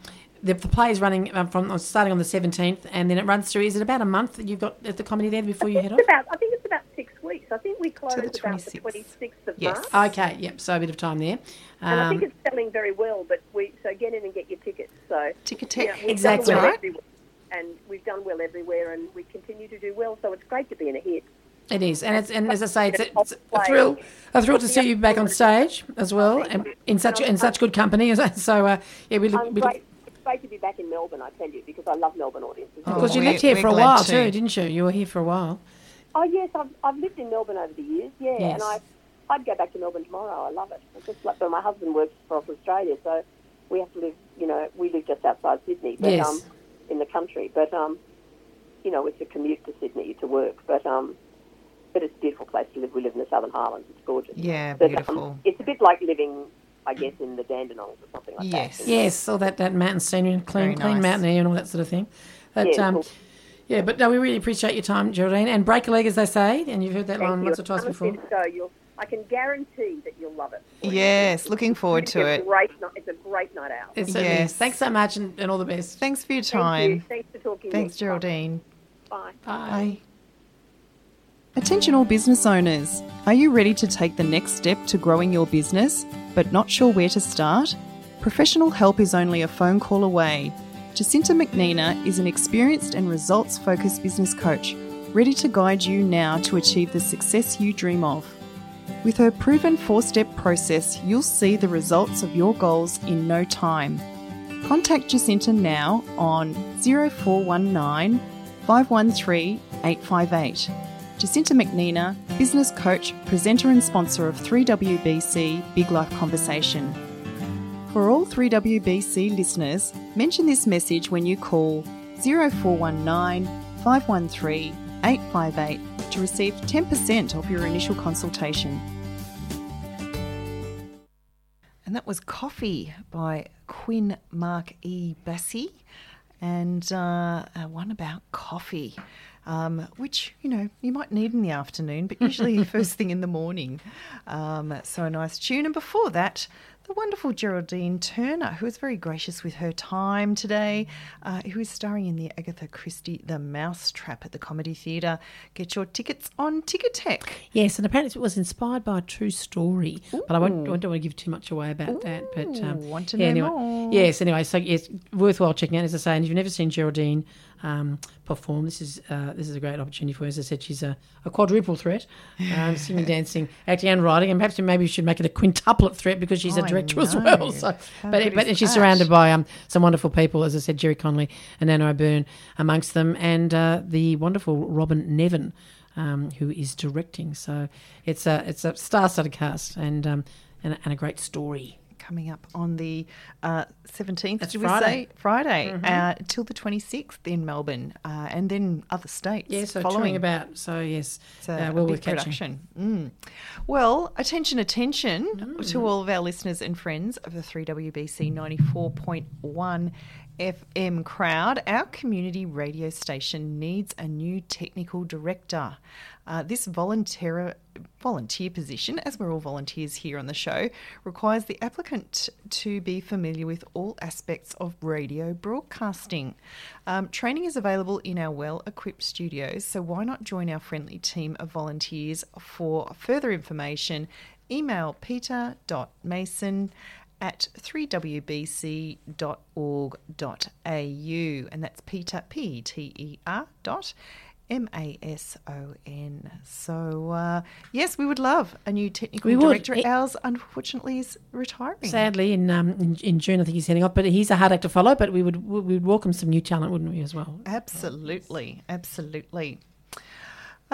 the, the play is running um, from starting on the 17th and then it runs through. Is it about a month that you've got at the comedy there before you head off? About. I think it's about six weeks. I think we close the about the 26th. twenty sixth of Yes. March. Okay, yep, so a bit of time there. And I Um, think it's selling very well, but we so get in and get your tickets. So Ticket you know, tech. we've Exactly. Right. everywhere, and we've done well everywhere, and we continue to do well. So it's great to be in a hit. It is, and it's and as I say, it's, a, it's a thrill, a thrill to see you back on stage as well, and in such in such good company. So uh, yeah, we look, I'm we look great. It's great to be back in Melbourne. I tell you, because I love Melbourne audiences. Oh, because you lived here for a while to. too, didn't you? You were here for a while. Oh yes, I've, I've lived in Melbourne over the years. Yeah, Yes. and I I'd go back to Melbourne tomorrow. I love it. It's just like, but my husband works across Australia, so we have to live. You know, we live just outside Sydney, but Yes. um, in the country. But um, you know, it's a commute to Sydney to work. But um, but it's a beautiful place to live. We live in the Southern Highlands. It's gorgeous. Yeah, But, beautiful. Um, it's a bit like living, I guess, in the Dandenongs or something like Yes. that. Yes, yes, all that, that mountain scenery and clean, Very clean nice. mountain air and all that sort of thing. But, Yeah, um, cool. yeah, but no, we really appreciate your time, Geraldine. And break a leg, as they say, and you've heard that Thank line you. once or twice Come and see before. the show. You'll, I can guarantee that you'll love it. Yes, looking forward to it's it. A great, ni- it's a great night out. It. Yes. Thanks so much and, and all the best. Thanks for your Thank you. time. Thanks for talking. to me. Thanks, Geraldine. Bye. Bye. Attention all business owners. Are you ready to take the next step to growing your business, but not sure where to start? Professional help is only a phone call away. Jacinta McNina is an experienced and results focused business coach, ready to guide you now to achieve the success you dream of. With her proven four step process, you'll see the results of your goals in no time. Contact Jacinta now on 0419 513 858. Jacinta McNina, business coach, presenter, and sponsor of 3WBC Big Life Conversation. For all 3WBC listeners, mention this message when you call 0419 513 858 to receive 10% off your initial consultation. And that was Coffee by Quinn Mark E. Bassey, and uh, uh, one about coffee, um, which, you know, you might need in the afternoon, but usually first thing in the morning. Um, so a nice tune. And before that, the wonderful Geraldine Turner, who was very gracious with her time today, uh, who is starring in the Agatha Christie The Mousetrap at the Comedy Theatre. Get your tickets on Ticketek. Yes, and apparently it was inspired by a true story, but I, won't, I don't want to give too much away about that. But um, want to yeah, know anyway, more. Yes, anyway, so yes, worthwhile checking out. As I say, and if you've never seen Geraldine um, perform, this is uh, this is a great opportunity for her. As I said, she's a, a quadruple threat, um, singing, dancing, acting, and writing, and perhaps maybe we should make it a quintuplet threat because she's a director as well. So, How but but she's surrounded by um, some wonderful people, as I said, Gerry Connolly and Anna O'Byrne amongst them, and uh, the wonderful Robyn Nevin, um, who is directing. So it's a it's a star-studded cast and um, and, a- and a great story. Coming up on the uh, 17th. That's Friday. say? Friday. Uh, till the 26th in Melbourne uh, and then other states. Yeah, so following. about. So yes, It's a, uh, well big catching. production. Mm. Well, attention, attention Mm. to all of our listeners and friends of the 3WBC 94.1 FM crowd. Our community radio station needs a new technical director. Uh, this volunteer volunteer position, as we're all volunteers here on the show, requires the applicant to be familiar with all aspects of radio broadcasting. Um, training is available in our well equipped studios, so why not join our friendly team of volunteers? For further information, email peter.mason at 3wbc.org.au, and that's Peter, P T E R dot M A S O N. So, uh, yes, we would love a new technical We would. director. It- Ours, unfortunately, is retiring. Sadly, in, um, in in June, I think he's heading off. But he's a hard act to follow. But we would we would welcome some new talent, wouldn't we, as well? Absolutely, absolutely.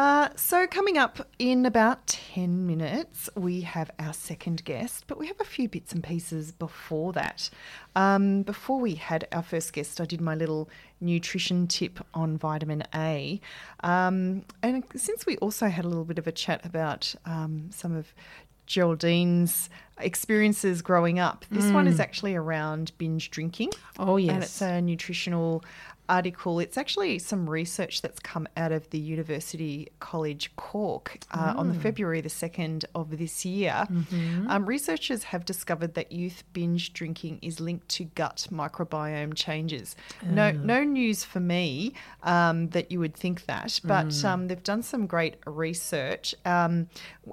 Uh, so, coming up in about 10 minutes, we have our second guest, but we have a few bits and pieces before that. Um, before we had our first guest, I did my little nutrition tip on vitamin A. Um, and since we also had a little bit of a chat about um, some of Geraldine's experiences growing up, this one is actually around binge drinking. Oh yes, And it's a nutritional article. It's actually some research that's come out of the University College Cork uh, on the February the 2nd of this year. Um, researchers have discovered that youth binge drinking is linked to gut microbiome changes. No, no news for me um, that you would think that, but um, they've done some great research. Um,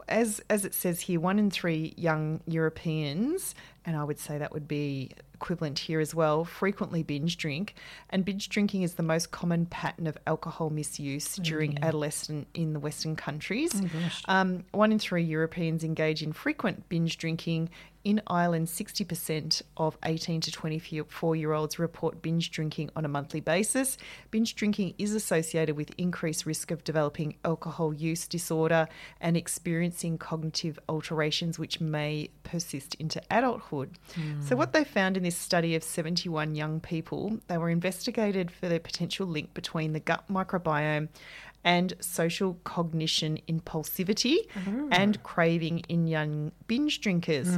as as it says here, one in three young Europeans, and I would say that would be equivalent here as well, frequently binge drink. And binge drinking is the most common pattern of alcohol misuse during adolescent in the Western countries. um, one in three Europeans engage in frequent binge drinking. In Ireland, 60% of 18 to 24 year olds report binge drinking on a monthly basis. Binge drinking is associated with increased risk of developing alcohol use disorder and experiencing cognitive alterations which may persist into adulthood. Hmm. So, what they found in this study of 71 young people, they were investigated for the potential link between the gut microbiome and social cognition impulsivity and craving in young binge drinkers.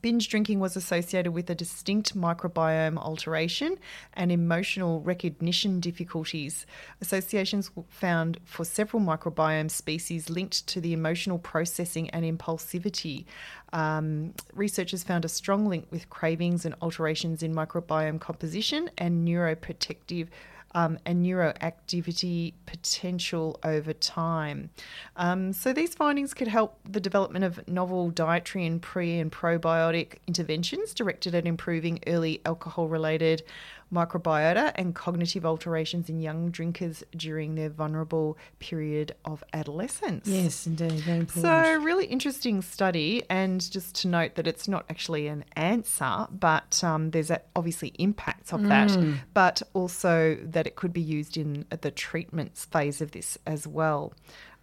Binge drinking was associated with a distinct microbiome alteration and emotional recognition difficulties. Associations found for several microbiome species linked to the emotional processing and impulsivity. Um, researchers found a strong link with cravings and alterations in microbiome composition and neuroprotective um, and neuroactivity potential over time. Um, so, these findings could help the development of novel dietary and pre and probiotic interventions directed at improving early alcohol related microbiota and cognitive alterations in young drinkers during their vulnerable period of adolescence. yes, indeed, very important. So, really interesting study, and just to note that it's not actually an answer, but um, there's obviously impacts of that, but also that it could be used in the treatments phase of this as well.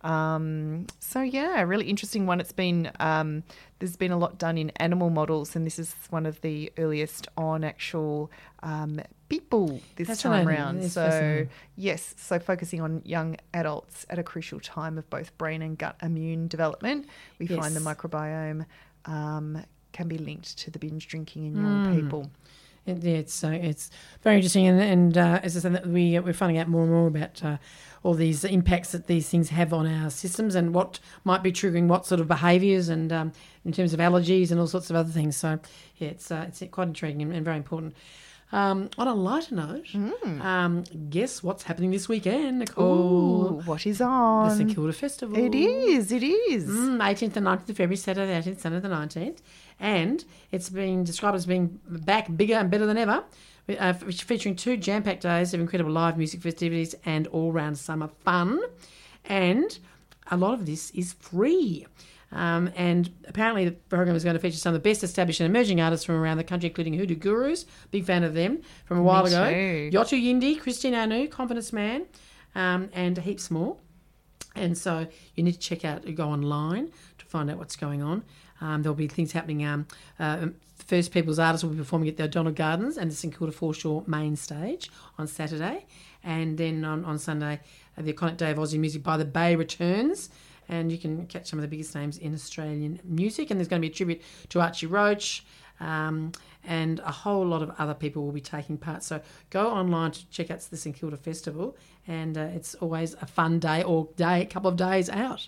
Um, so yeah, a really interesting one. It's been um, there's been a lot done in animal models, and this is one of the earliest on actual um, people this time Fascinating. round. So yes, so focusing on young adults at a crucial time of both brain and gut immune development, we find the microbiome um, can be linked to the binge drinking in young people. It, it's uh, it's very interesting, and, and uh, as I said, we we're finding out more and more about uh, all these impacts that these things have on our systems, and what might be triggering what sort of behaviours, and um, in terms of allergies and all sorts of other things. So yeah, it's uh, it's quite intriguing and, and very important. Um, on a lighter note, um, guess what's happening this weekend, Nicole? Ooh, what is The? St Kilda Festival. It is. It is. Mm, 18th and 19th of February, Saturday the 18th, Sunday the 19th. And it's been described as being back bigger and better than ever, uh, featuring two jam packed days of incredible live music festivities and all round summer fun. And a lot of this is free. Um, and apparently, the program is going to feature some of the best established and emerging artists from around the country, including Hoodoo Gurus, big fan of them from a while ago. too. Yothu Yindi, Christine Anu, Confidence Man, um, and a heaps more. And so you need to check out, go online to find out what's going on. Um, there'll be things happening. Um, uh, First People's artists will be performing at the O'Donnell Gardens and the St Kilda Foreshore main stage on Saturday. And then on, on Sunday, uh, the iconic Day of Aussie Music by the Bay returns. And you can catch some of the biggest names in Australian music. And there's going to be a tribute to Archie Roach. Um, and a whole lot of other people will be taking part. So go online to check out the St Kilda Festival, and uh, it's always a fun day or day, a couple of days out.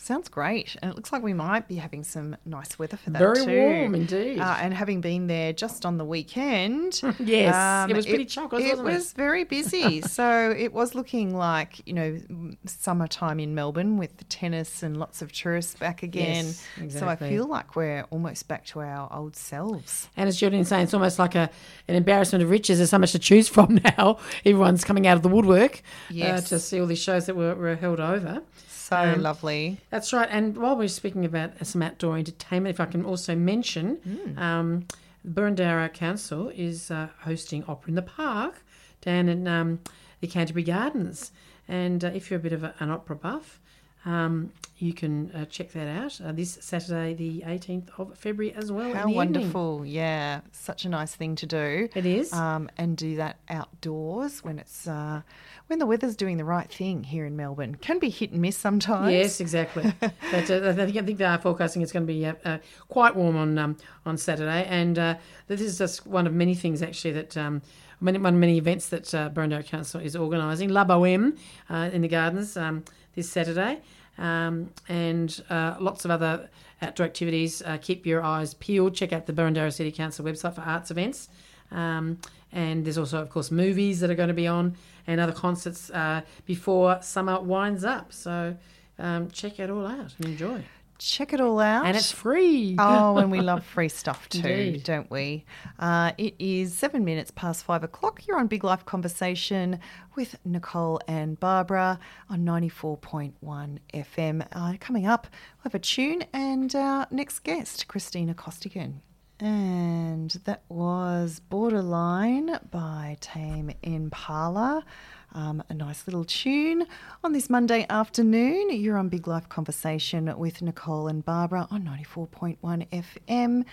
Sounds great. And it looks like we might be having some nice weather for that Very too. warm indeed. Uh, and having been there just on the weekend. Yes, it was pretty chockers, It wasn't it? was very busy. so it was looking like, you know, summertime in Melbourne with the tennis and lots of tourists back again. Yes, So I feel like we're almost back to our old selves. And as Julian's saying, it's almost like a, an embarrassment of riches. There's so much to choose from now. Everyone's coming out of the woodwork Yes. uh, to see all these shows that were, were held over. So Um, lovely. That's right. And while we're speaking about some outdoor entertainment, if I can also mention, um, Boroondara Council is uh, hosting Opera in the Park down in um, the Canterbury Gardens. And uh, if you're a bit of a, an opera buff, um, you can uh, check that out uh, this Saturday, the 18th of February, as well. How the evening. wonderful. Yeah. Such a nice thing to do. It is. Um, and do that outdoors when it's uh, when the weather's doing the right thing here in Melbourne. Can be hit and miss sometimes. Yes, exactly. but uh, I think I think they are forecasting it's going to be uh, uh, quite warm on um, on Saturday, and uh, this is just one of many things actually that. Um, Many, one of many events that uh, Council is organising. La Boheme uh, in the gardens um, this Saturday, um, and uh, lots of other outdoor activities. Uh, keep your eyes peeled. Check out the Boroondara City Council website for arts events. Um, and there's also, of course, movies that are going to be on and other concerts uh, before summer winds up. So um, check it all out and enjoy. Check it all out. And it's free. Oh, and we love free stuff too, Indeed. don't we? Uh, it is seven minutes past five o'clock. You're on Big Life Conversation with Nicole and Barbara on 94.1 FM. Uh, coming up, we'll have a tune and our next guest, Christina Costigan. And that was Borderline by Tame Impala. Um, a nice little tune on this Monday afternoon. You're on Big Life Conversation with Nicole and Barbara on 94.1 FM.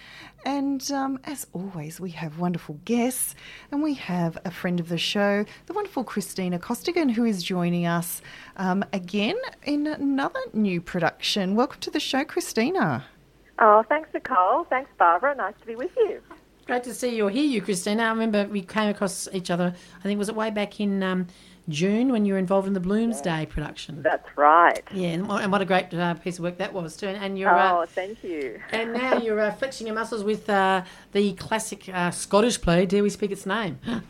And um, as always, we have wonderful guests, and we have a friend of the show, the wonderful Christina Costigan, who is joining us um, again in another new production. Welcome to the show, Christina. Oh, thanks, Nicole. Thanks, Barbara. Nice to be with you. Great to see you or hear you, Christina. I remember we came across each other, I think, was it way back in um, June when you were involved in the Bloomsday production? That's right. Yeah, and what, and what a great uh, piece of work that was, too. And, and you're. Uh, Oh, thank you. And now you're uh, flexing your muscles with uh, the classic uh, Scottish play, Dare We Speak Its Name?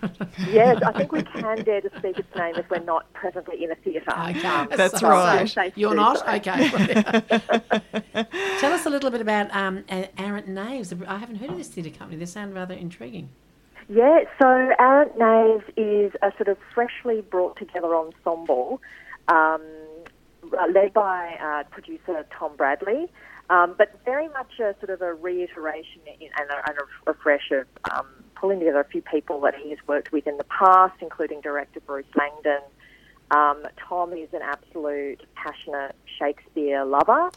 Yes, I think we can dare to speak its name if we're not presently in a theatre. Okay. Um, That's so right. To You're not? so. Okay. Tell us a little bit about um, A- Arrant Knaves. I haven't heard of this theatre company. They sound rather intriguing. Yeah, so Arrant Knaves is a sort of freshly brought together ensemble um, led by uh, producer Tom Bradley, um, but very much a sort of a reiteration in, and, a, and a refresh of um, pulling together a few people that he has worked with in the past, including director Bruce Langdon. Um, Tom is an absolute passionate Shakespeare lover.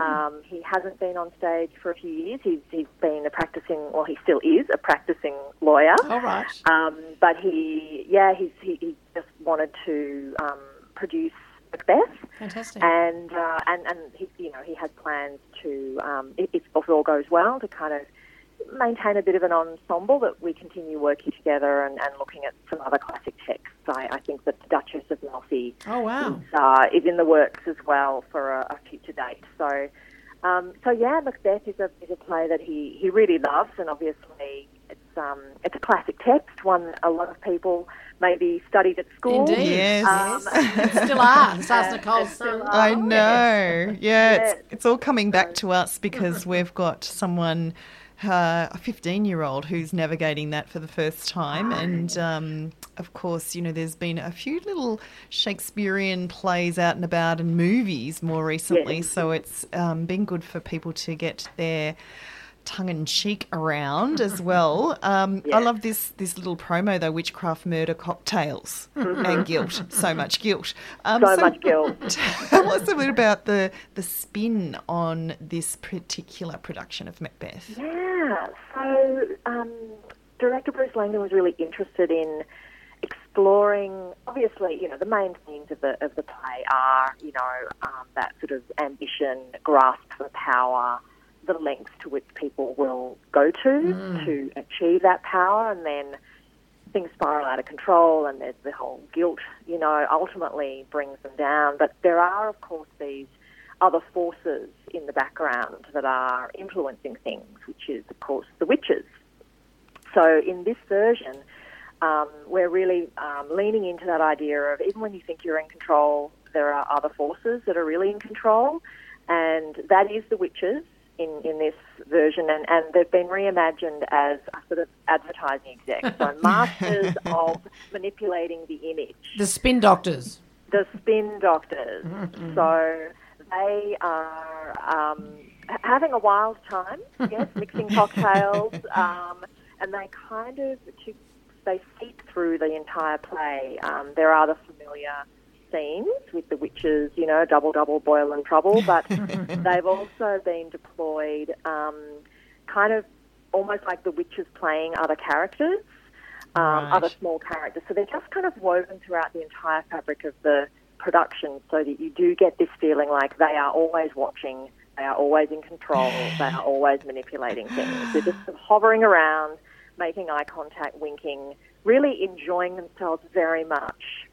Um, he hasn't been on stage for a few years. He's, he's been a practicing, well, he still is a practicing lawyer. All right. Um, but he, yeah, he's, he, he just wanted to um, produce Macbeth, Fantastic. and uh, and and he, you know, he has plans to, um, if, if all goes well, to kind of maintain a bit of an ensemble that we continue working together and, and looking at some other classic texts. I, I think that the Duchess of Malfi Oh, wow. is, uh, is in the works as well for a, a future date. So, um, so yeah, Macbeth is a, is a play that he, he really loves, and obviously it's um, it's a classic text, one a lot of people maybe studied at school. Indeed. Yes. Um, Still are. As far as Uh, still are. I know. Yeah, Yes. it's, it's all coming back to us because we've got someone, uh, a 15 year old, who's navigating that for the first time. And um, of course, you know, there's been a few little Shakespearean plays out and about and movies more recently. Yes. So it's um, been good for people to get their tongue in cheek around as well. Um, I love this this little promo though, witchcraft murder cocktails and guilt, so much guilt. Um, So much guilt. Tell us a bit about the the spin on this particular production of Macbeth. Yeah. So, um, director Bruce Langdon was really interested in exploring. Obviously, you know, the main themes of the of the play are, you know, um, that sort of ambition, grasp for power, the lengths to which people will go to to achieve that power, and then things spiral out of control, and there's the whole guilt, you know, ultimately brings them down. But there are, of course, these other forces in the background that are influencing things, which is, of course, the witches. So in this version, um, we're really um, leaning into that idea of even when you think you're in control, there are other forces that are really in control, and that is the witches in, in this version, and, and they've been reimagined as a sort of advertising execs, so masters of manipulating the image. The spin doctors. The spin doctors. So they are um, having a wild time, yes, mixing cocktails, um, and they kind of to, they seep through the entire play. Um, there are the familiar scenes with the witches, you know, double double boil and trouble, but they've also been deployed, um, kind of almost like the witches playing other characters. Um, Right. Other small characters. So they're just kind of woven throughout the entire fabric of the production so that you do get this feeling like they are always watching, they are always in control, they are always manipulating things. They're just hovering around, making eye contact, winking, really enjoying themselves very much.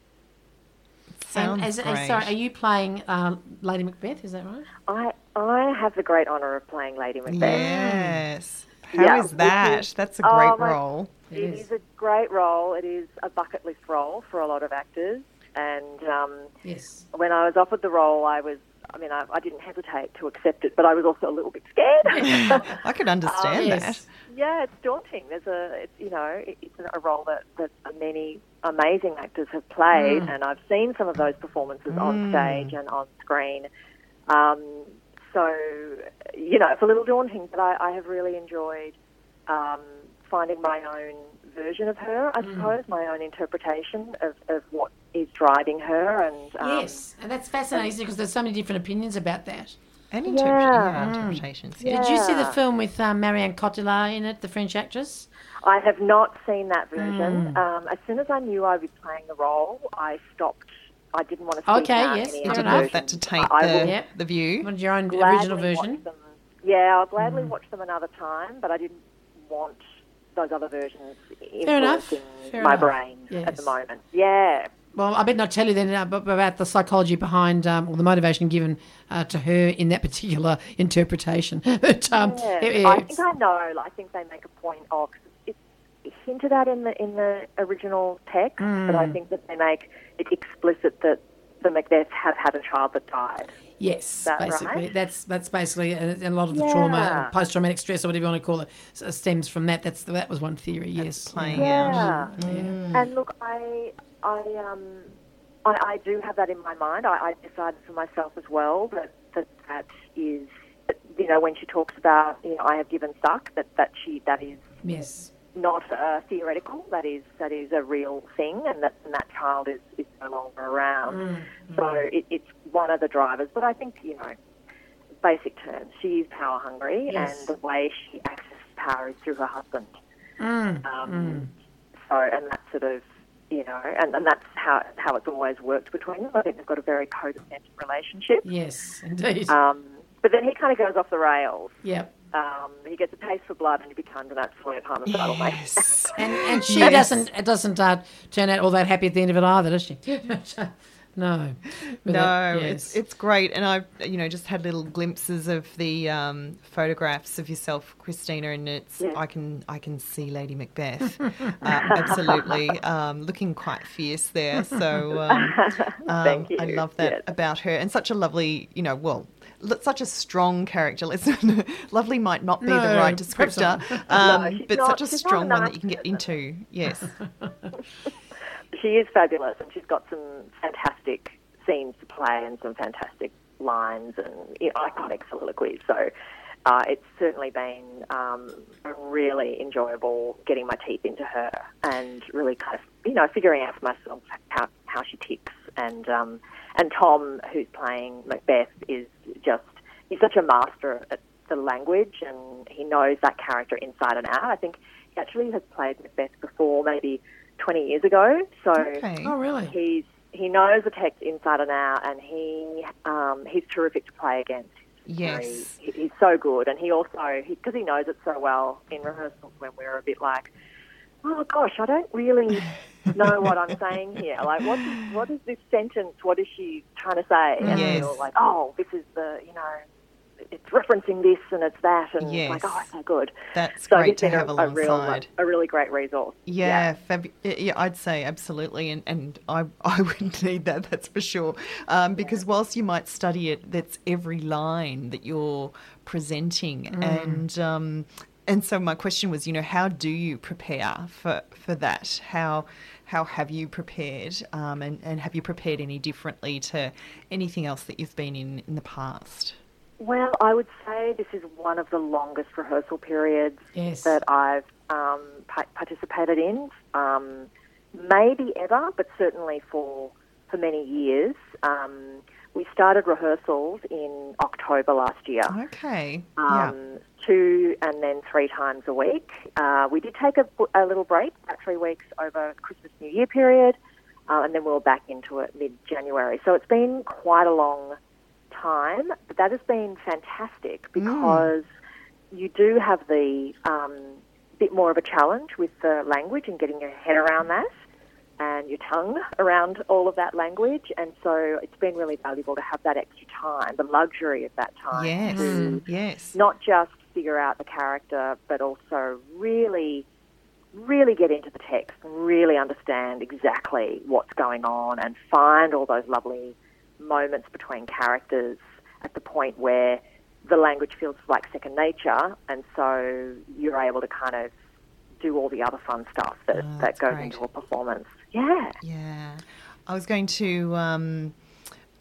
Sounds and as, great. as- sorry, are you playing uh, Lady Macbeth? Is that right? I I have the great honour of playing Lady Macbeth. Yes. How is Yeah, which that? is- That's a oh great my- role. It It is. is a great role. It is a bucket list role for a lot of actors. And um, Yes. when I was offered the role, I was, I mean, I, I didn't hesitate to accept it, but I was also a little bit scared. I could understand yes. that. yeah, it's daunting. There's a, it's, you know, it- it's a role that, that many amazing actors have played, and I've seen some of those performances on stage and on screen. Um, so, you know, it's a little daunting, but I, I have really enjoyed um, finding my own version of her, I suppose, my own interpretation of, of what is driving her. And um, yes. And that's fascinating because there's so many different opinions about that. And interpre- yeah, interpretations. Yeah. Did you see the film with um, Marianne Cotillard in it, the French actress? I have not seen that version. Um, as soon as I knew I was playing the role, I stopped. I didn't want to see Okay, out yes, any fair other enough. That to taint I the, will Yep. the view. Wanted your own gladly original version? them. Yeah, I'll gladly watch them another time, but I didn't want those other versions fair enough. influencing Fair my enough. brain at the moment. Yeah. Well, I better not tell you then uh, about the psychology behind, um, or the motivation given uh, to her in that particular interpretation. but um, Yeah. it- I think I know. I think they make a point of it's it's hinted at in the in the original text, but Mm. I think that they make it explicit that the Macbeths have had a child that died. yes, that basically, right? that's that's basically a, a lot of the Yeah. trauma, post traumatic stress, or whatever you want to call it, stems from that. That's that was one theory. Yes, playing out. Yeah. And look, I, I, um, I, I do have that in my mind. I, I decided for myself as well that that, that is, you know, when she talks about, you know, I have given suck, that, that she, that is yes, not uh, theoretical. That is that is a real thing, and that and that child is, is no longer around. So it, it's one of the drivers. But I think you know, basic terms, she is power hungry, Yes. and the way she accesses power is through her husband. Mm, Um, So and that's sort of you know, and, and that's how how it's always worked between them. I think they've got a very codependent relationship. yes, indeed. Um, but then he kind of goes off the rails. yep. Um, he gets a taste for blood, and he becomes an absolute homicidal maniac. Yes. And and she Yes. doesn't it doesn't uh, turn out all that happy at the end of it either, does she? no. But No, that- it's yes. it's great, and I've you know just had little glimpses of the um, photographs of yourself, Christina, and it's Yeah. I can I can see Lady Macbeth, uh, absolutely um, looking quite fierce there. So um, um, Thank I love that Yes. about her, and such a lovely you know well. L- Such a strong character. Listen, lovely might not be the right descriptor, um, No, but not- such a she's not a strong one that you can get into. Yes, she is fabulous, and she's got some fantastic scenes to play and some fantastic lines and you know, iconic soliloquies. So uh, it's certainly been um, really enjoyable getting my teeth into her and really kind of you know figuring out for myself how how she ticks. And um, and Tom, who's playing Macbeth, is just he's such a master at the language and he knows that character inside and out. I think he actually has played Macbeth before, maybe 20 years ago. So okay. Oh really? he's he knows the text inside and out, and he um, he's terrific to play against. Yes. He, he's so good, and he also because he, knows it so well in rehearsals when we're a bit like, oh gosh, I don't really know what I'm saying here. Like, what is, what is this sentence? What is she trying to say? And Yes. you're like, oh, this is the, you know, it's referencing this and it's that, and Yes. like, oh, so good. That's So great to have a, a real, alongside. a really great resource. Yeah, fabu- yeah, I'd say absolutely, and and I I would need that. That's for sure. Um, because whilst you might study it, that's every line that you're presenting, and um, and so my question was, you know, how do you prepare for for that? How how have you prepared, um, and and have you prepared any differently to anything else that you've been in in the past? Well, I would say this is one of the longest rehearsal periods Yes. that I've um, pa- participated in, um, maybe ever, but certainly for for many years. Um, we started rehearsals in October last year, Okay, yeah, um, two and then three times a week. Uh, we did take a, a little break, about three weeks over Christmas New Year period, uh, and then we were back into it mid January. So it's been quite a long time, but that has been fantastic because you do have the um, bit more of a challenge with the language and getting your head around that and your tongue around all of that language. And so it's been really valuable to have that extra time, the luxury of that time yes, to mm. yes, not just figure out the character, but also really, really get into the text and really understand exactly what's going on and find all those lovely moments between characters at the point where the language feels like second nature, and so you're able to kind of do all the other fun stuff that, Oh, that goes great. into a performance. Yeah. Yeah. I was going to um,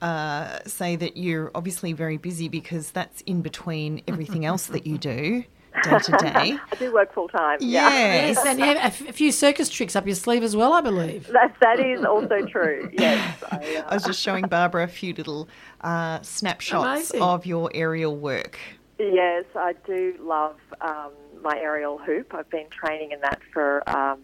uh, say that you're obviously very busy because that's in between everything else that you do day to day. I do work full time. Yeah. Yes. Yes, and you have a few circus tricks up your sleeve as well, I believe. That, that is also true. Yes. I, uh, I was just showing Barbara a few little uh, snapshots Amazing. of your aerial work. Yes, I do love um, my aerial hoop. I've been training in that for um,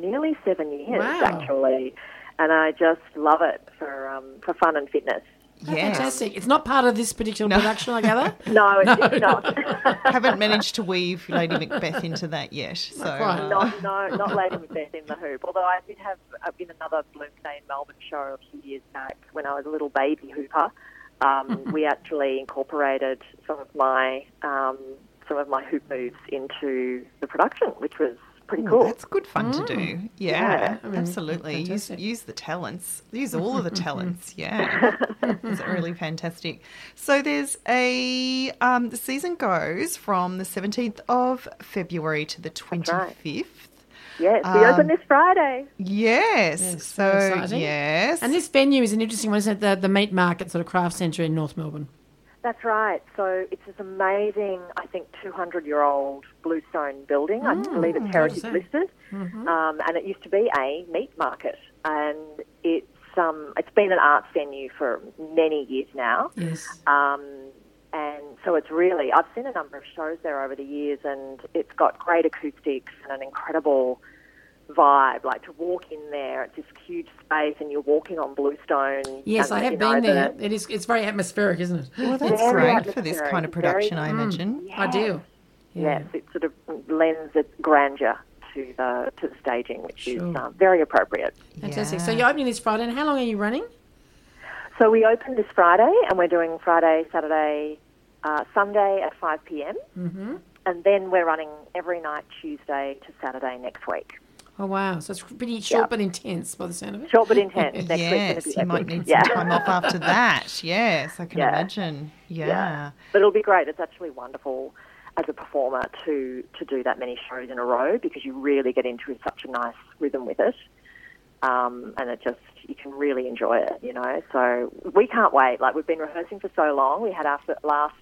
nearly seven years, Wow. actually, and I just love it for um, for fun and fitness. Yes. Fantastic. It's not part of this particular No. production, I gather. No, it's, No, it's not. Haven't managed to weave Lady Macbeth into that yet. So quite. uh, not, no, not Lady Macbeth in the hoop. Although I did have uh, in another Bloomsday in Melbourne show a few years back when I was a little baby hooper. Um, we actually incorporated some of my um, some of my hoop moves into the production, which was pretty Ooh, cool. That's good fun to do. Yeah, Yeah. I mean, absolutely. Use, use the talents. Use all of the talents. Yeah, it's really fantastic. So there's a um, the season goes from the 17th of February to the 25th. right. Yes, we Um, open this Friday. Yes. Yes, so very exciting. yes. And this venue is an interesting one, isn't it? The, the Meat Market sort of craft centre in North Melbourne. That's right. So it's this amazing, I think, 200 year old bluestone building. I believe it's heritage listed. Um, and it used to be a meat market. And it's, um, it's been an arts venue for many years now. Yes. Um, and so it's really, I've seen a number of shows there over the years, and it's got great acoustics and an incredible vibe. Like to walk in there, it's this huge space, and you're walking on bluestone. Yes, and, I have you know, been there. the- It is. It's very atmospheric, isn't it? well, that's great for this kind of atmospheric, very- production, I imagine. Ideal. Yeah. Yes, it sort of lends its grandeur to the to the staging, which Sure. is um, very appropriate. Fantastic. So you're opening this Friday, and how long are you running? So we open this Friday, and we're doing Friday, Saturday, uh, Sunday at 5 p.m. Mm-hmm. And then we're running every night, Tuesday to Saturday next week. Oh wow! So it's pretty short Yeah. but intense by the sound of it. Short but intense. Next yes, week's you going might to need epic. yeah. some time off after that. Yes, I can Yeah. imagine. Yeah. But it'll be great. It's actually wonderful as a performer to to do that many shows in a row because you really get into such a nice rhythm with it, um, and it just you can really enjoy it. You know, so we can't wait. Like we've been rehearsing for so long. We had our last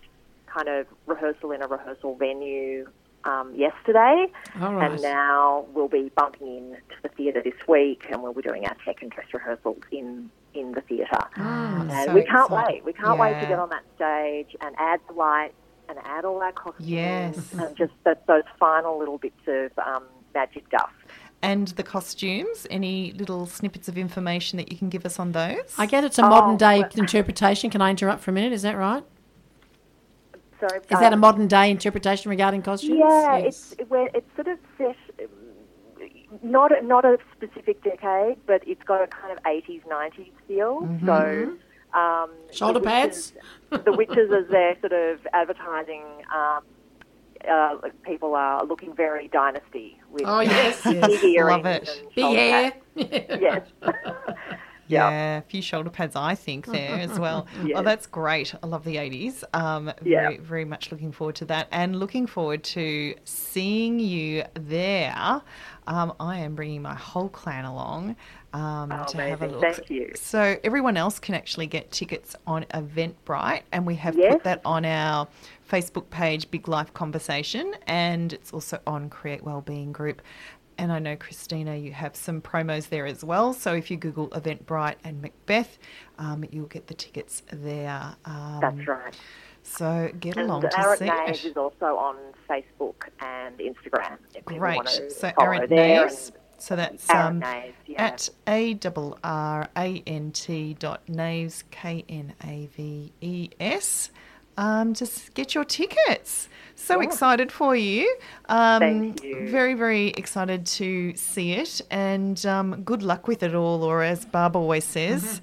kind of rehearsal in a rehearsal venue um, yesterday, All right. and now we'll be bumping in to the theatre this week, and we'll be doing our tech and dress rehearsals in in the theatre. and so we can't exciting. wait. We can't wait to get on that stage and add the lights and add all our costumes Yes. and just that, those final little bits of um, magic stuff. And the costumes, any little snippets of information that you can give us on those? I get it's a modern day interpretation. Can I interrupt for a minute? Is that right? So Is that a um, modern day interpretation regarding costumes? Yeah, Yes. it's we're, it's sort of set. um, not a, not a specific decade, but it's got a kind of 80s, 90s feel. So. Um, Shoulder the pads? Witches, the witches, as they're sort of advertising, um, uh, people are looking very dynasty with Oh, yes, big earrings Love it. and Big shoulder hair. pads. Yes. Yeah, a few shoulder pads, I think, there as well. Oh, that's great. I love the 80s. Um, Yeah. very, very much looking forward to that and looking forward to seeing you there. Um, I am bringing my whole clan along um, Oh, to have a look. Thank you. So everyone else can actually get tickets on Eventbrite, and we have Yes. put that on our Facebook page, Big Life Conversation, and it's also on Create Wellbeing Group. And I know, Christina, you have some promos there as well. So if you Google Eventbrite and Macbeth, um, you'll get the tickets there. Um, That's right. So get And along to Arrant see Knaves it. is also on Facebook and Instagram. Great. So Arrant Knaves. So that's um, Knaves, yeah. at a double R A N T dot Knaves K N A V E S. Um, just get your tickets. So Yeah. excited for you. Um, Thank you. Very, very excited to see it, and um, good luck with it all. Or as Barb always says,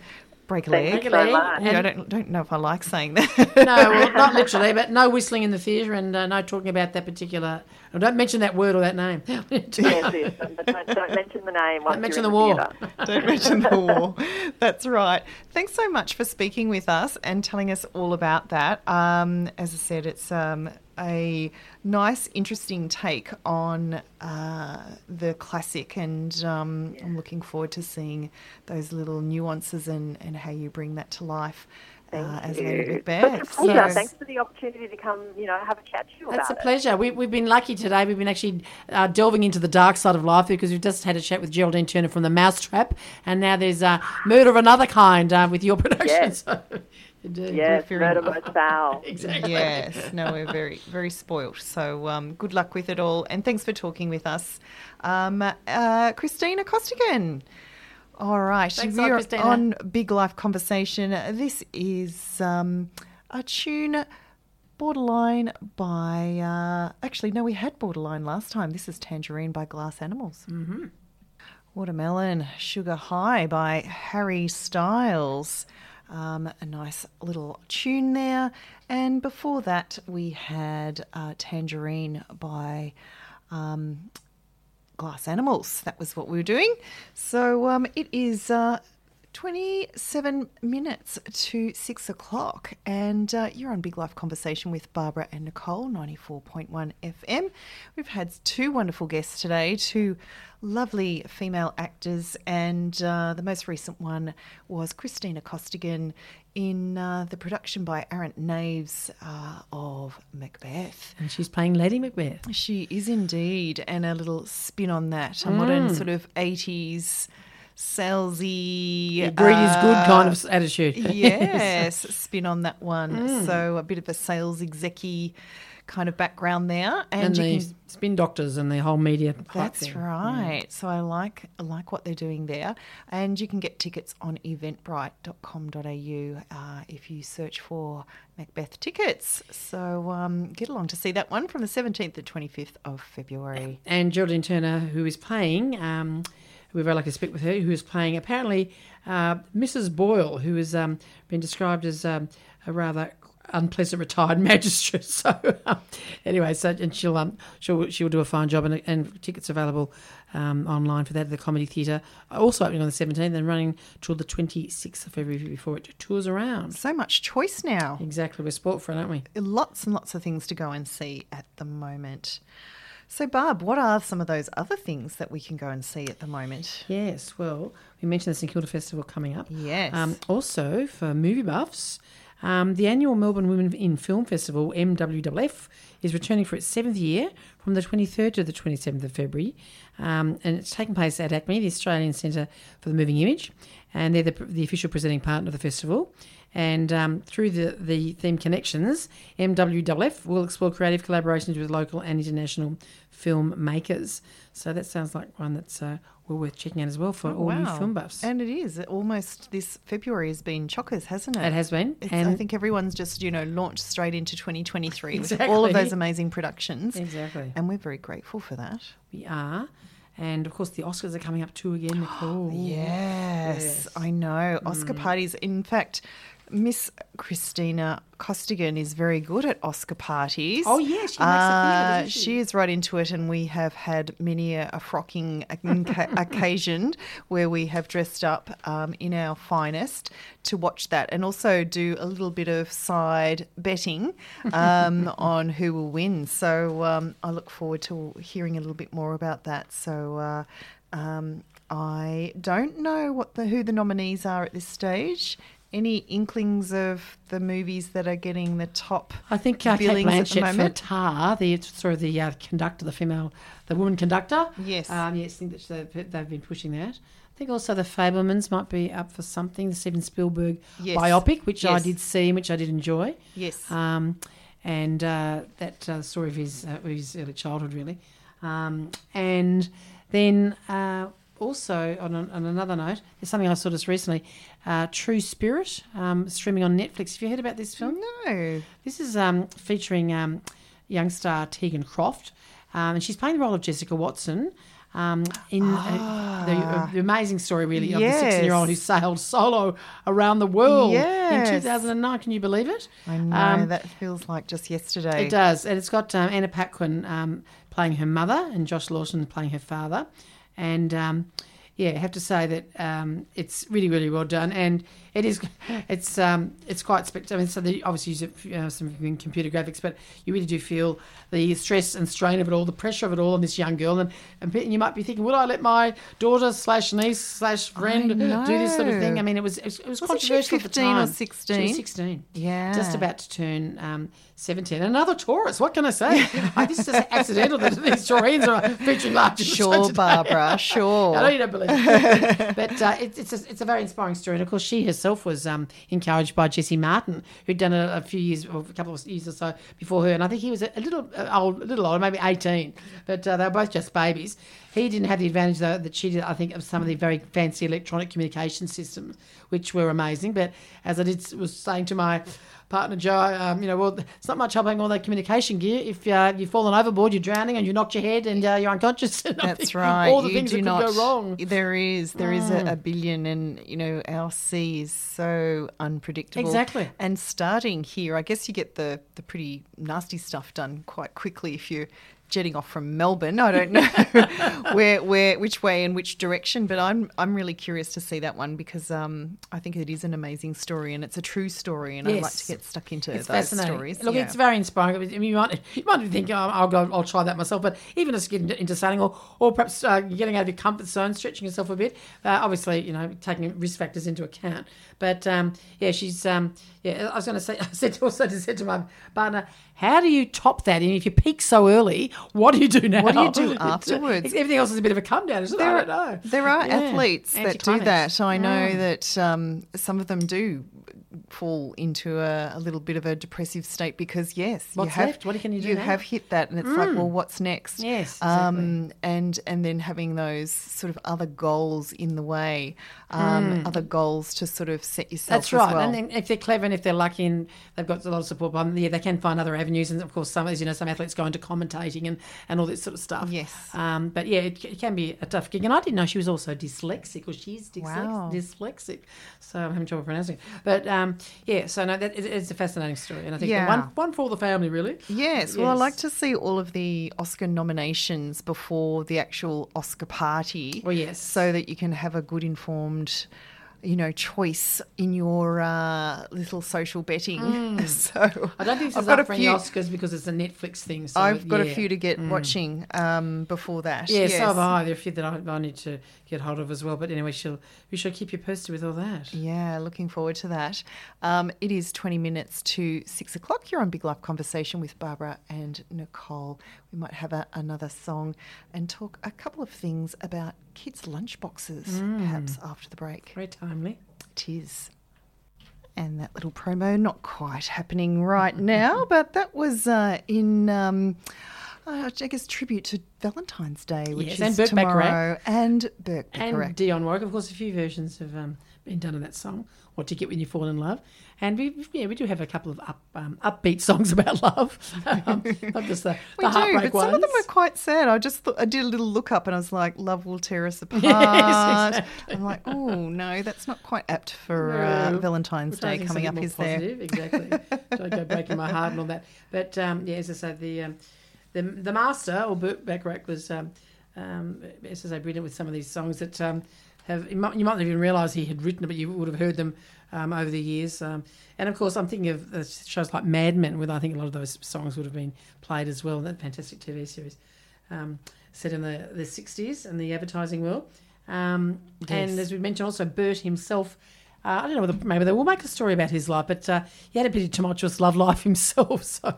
break a leg. Break a leg. much. Yeah, I don't don't know if I like saying that. no, well, not literally, but no whistling in the theatre and uh, no talking about that particular. Well, don't mention that word or that name. Yes, yes. But don't, don't mention the name. Once mention you're the in war. theatre. Don't mention the war. That's right. Thanks so much for speaking with us and telling us all about that. Um, as I said, it's um, a nice, interesting take on uh, the classic, and um, I'm looking forward to seeing those little nuances and, and how you bring that to life uh, as Lady you. Macbeth. Such a pleasure. Yes. Thanks for the opportunity to come, you know, have a chat to you That's a about it. pleasure. We, we've been lucky today. We've been actually uh, delving into the dark side of life because we've just had a chat with Geraldine Turner from the Mousetrap, and now there's uh, murder of another kind uh, with your production. Yes. So, indeed. Yes, Very murder nice. foul. exactly. Yes, no, we're very, very spoilt. So um, good luck with it all, and thanks for talking with us, um, uh, Christina Costigan. All right, Thanks we're Christina. on Big Life Conversation. This is um, a tune borderline by. Uh, actually, no, we had borderline last time. This is Tangerine by Glass Animals. Mm-hmm. Watermelon Sugar High by Harry Styles. Um, a nice little tune there. And before that, we had uh, Tangerine by um, Glass Animals. That was what we were doing. So um, it is uh, 27 minutes to 6 o'clock, and uh, you're on Big Life Conversation with Barbara and Nicole, 94.1 FM. We've had two wonderful guests today, two lovely female actors, and uh, the most recent one was Christina Costigan in uh, the production by Arrant Knaves uh, of Macbeth. And she's playing Lady Macbeth. She is indeed, and a little spin on that, a modern sort of 80s salesy. The greed is good uh, kind of attitude. yes, spin on that one. So a bit of a sales execy kind of background there, and, and the can spin doctors and the whole media. that's right. So I like I like what they're doing there, and you can get tickets on eventbrite.com.au uh, if you search for Macbeth tickets. So um, get along to see that one from the 17th to 25th of February. and Geraldine Turner, who is playing, um, we're very lucky to speak with her, who is playing apparently uh, Mrs. Boyle, who has um, been described as um, a rather unpleasant retired magistrate. So um, anyway, so and she'll um, she'll she'll do a fine job, and, and tickets available um, online for that at the Comedy Theatre. Also opening on the seventeenth and running till the twenty sixth of February before it tours around. So much choice now. Exactly, we're sport for it, aren't we? Lots and lots of things to go and see at the moment. So, Barb, what are some of those other things that we can go and see at the moment? Yes, well, we mentioned the St Kilda Festival coming up. Yes. Um, also, for movie buffs, um, the annual Melbourne Women in Film Festival, MWFF, is returning for its seventh year from the 23rd to the 27th of February. Um, and it's taking place at ACMI, the Australian Centre for the Moving Image. And they're the, the official presenting partner of the festival. And um, through the, the theme connections, MWFF will explore creative collaborations with local and international filmmakers. So that sounds like one that's uh, well worth checking out as well for all new film buffs. Oh, And it is almost this February has been chockers, hasn't it? It has been. It's, and I think everyone's just, you know, launched straight into 2023 with all of those amazing productions. Exactly. And we're very grateful for that. we are. And of course, the Oscars are coming up too again, Nicole. Yes, Yes. I know. Oscar Mm. parties. In fact, Miss Christina Costigan is very good at Oscar parties. Oh, yeah, she makes of it, Uh, she? she is right into it, and we have had many a, a frocking occasion where we have dressed up um, in our finest to watch that, and also do a little bit of side betting um, on who will win. So um, I look forward to hearing a little bit more about that. So. Uh, um, I don't know what the who the nominees are at this stage. Any inklings of the movies that are getting the top I think uh, Kate billings at the Blanchett for? Tar, the sort of the uh, conductor, the female, the woman conductor. Yes. Um, yes, I think that they've, they've been pushing that. I think also the Fabelmans might be up for something, the Steven Spielberg Yes. biopic, which I did see and which I did enjoy. Yes. Um, and uh, that uh, story of his, uh, his early childhood, really. Um, and then uh, also, on, an- on another note, there's something I saw just recently uh, True Spirit, um, streaming on Netflix. Have you heard about this film? no. This is um, featuring um, young star Tegan Croft, um, and she's playing the role of Jessica Watson. Um, in uh, the, the amazing story, really, of the 16 year old who sailed solo around the world Yes. in 2009. Can you believe it? I know Um, that feels like just yesterday. it does, and it's got um, Anna Paquin um, playing her mother and Josh Lawson playing her father, and um, yeah, I have to say that um, it's really, really well done, and it is, it's um, it's quite spectacular. I mean, so they obviously use it, uh, some computer graphics, but you really do feel the stress and strain of it all, the pressure of it all on this young girl, and and you might be thinking, would I let my daughter slash niece slash friend do this sort of thing? I mean, it was it was, it was Wasn't she controversial at the 15 or time. She 16? was 16. Yeah. just about to turn um, 17. Another Taurus. What can I say? I, this is just accidental that these Taurians are featuring large. in the show Sure. Barbara, sure. I know you don't believe it. but uh, it, it's, a, it's a very inspiring story. And of course, she herself was um, encouraged by Jesse Martin, who'd done a, a few years, or a couple of years or so before her. And I think he was a, a little uh, old, a little older, maybe 18. But uh, they were both just babies. He didn't have the advantage, though, that she did, I think, of some of the very fancy electronic communication systems, which were amazing. But as I did was saying to my partner Joe, um, you know, well, it's not much help having all that communication gear. If uh, you've fallen overboard, you're drowning, and you knocked your head, and uh, you're unconscious. That's right. All the you things that not, could go wrong. There is, there is a, a billion, and you know our sea is so unpredictable. Exactly. And starting here, I guess you get the the pretty nasty stuff done quite quickly if you're jetting off from Melbourne. I don't know where where which way and which direction, but I'm I'm really curious to see that one because um I think it is an amazing story and it's a true story, and I'd like to get stuck into It's those stories. Look, Yeah. it's very inspiring. I mean, you might you might be thinking, oh, I'll go, I'll try that myself. But even just getting into sailing, or or perhaps uh, getting out of your comfort zone, stretching yourself a bit. Uh, obviously, you know, taking risk factors into account. But um, yeah, she's um, yeah. I was going to say, I said also to said to my partner, how do you top that? And if you peak so early, what do you do now? What do you do afterwards? Everything else is a bit of a come down, isn't it? I don't know. There are Yeah. athletes that do that. I know Mm. that um, some of them do fall into a, a little bit of a depressive state because yes, you What's have left? What can you do you now? have hit that, and it's like, well, what's next? Yes, um, and and then having those sort of other goals in the way, um, other goals to sort of set yourself. Mm. That's right. well. And then if they're clever and if they're lucky and they've got a lot of support, um, yeah, they can find other avenues. And of course, some, as you know, some athletes go into commentating and, and all this sort of stuff. Yes. Um, but yeah, it, it can be a tough gig. And I didn't know she was also dyslexic, or she's dyslexic. Wow. dyslexic. So I'm having trouble pronouncing it. But um, Um, yeah, so no, that, it, it's a fascinating story. And I think Yeah. one, one for the family, really. Yes, well, I like to see all of the Oscar nominations before the actual Oscar party. Well, yes. So that you can have a good informed, you know, choice in your uh, little social betting. So Mm. I don't think this I've is got up a for any. Oscars because it's a Netflix thing. So I've got a yeah. Mm. few to get watching um, before that. Yeah, yes. so have I. There are a few that I, I need to get hold of as well. But anyway, she'll, we shall keep you posted with all that. Yeah, looking forward to that. Um, it is 20 minutes to six o'clock. You're on Big Life Conversation with Barbara and Nicole. We might have a, another song and talk a couple of things about kids' lunchboxes, Mm. perhaps after the break. Very timely. It is. And that little promo, not quite happening right now, but that was uh, in um, uh, I guess tribute to Valentine's Day, which Yes, is and Burt tomorrow, Bacharach. and Burke and Bacharach. Dionne Warwick. Of course, a few versions of um, been done of that song, "What do you Get When You Fall in Love," and we yeah we do have a couple of up, um, upbeat songs about love, um, not just the, we the do, but some of them ones. are quite sad. I just thought, I did a little look up and I was like, "Love will tear us apart." exactly. I'm like, "Oh no, that's not quite apt for uh, Valentine's Day coming up." Is more there? Exactly. Don't go breaking my heart and all that. But um, yeah, as I said, the um, the the master or Burt Bacharach was, um, um, as I say, brilliant with some of these songs that um, have you might, you might not even realise he had written, it, but you would have heard them um, over the years. Um, and of course, I'm thinking of uh, shows like Mad Men, where I think a lot of those songs would have been played as well. That fantastic TV series um, set in the the 60s and the advertising world. Um, And as we mentioned, also Burt himself. Uh, I don't know whether maybe they will make a story about his life, but uh, he had a pretty tumultuous love life himself. So,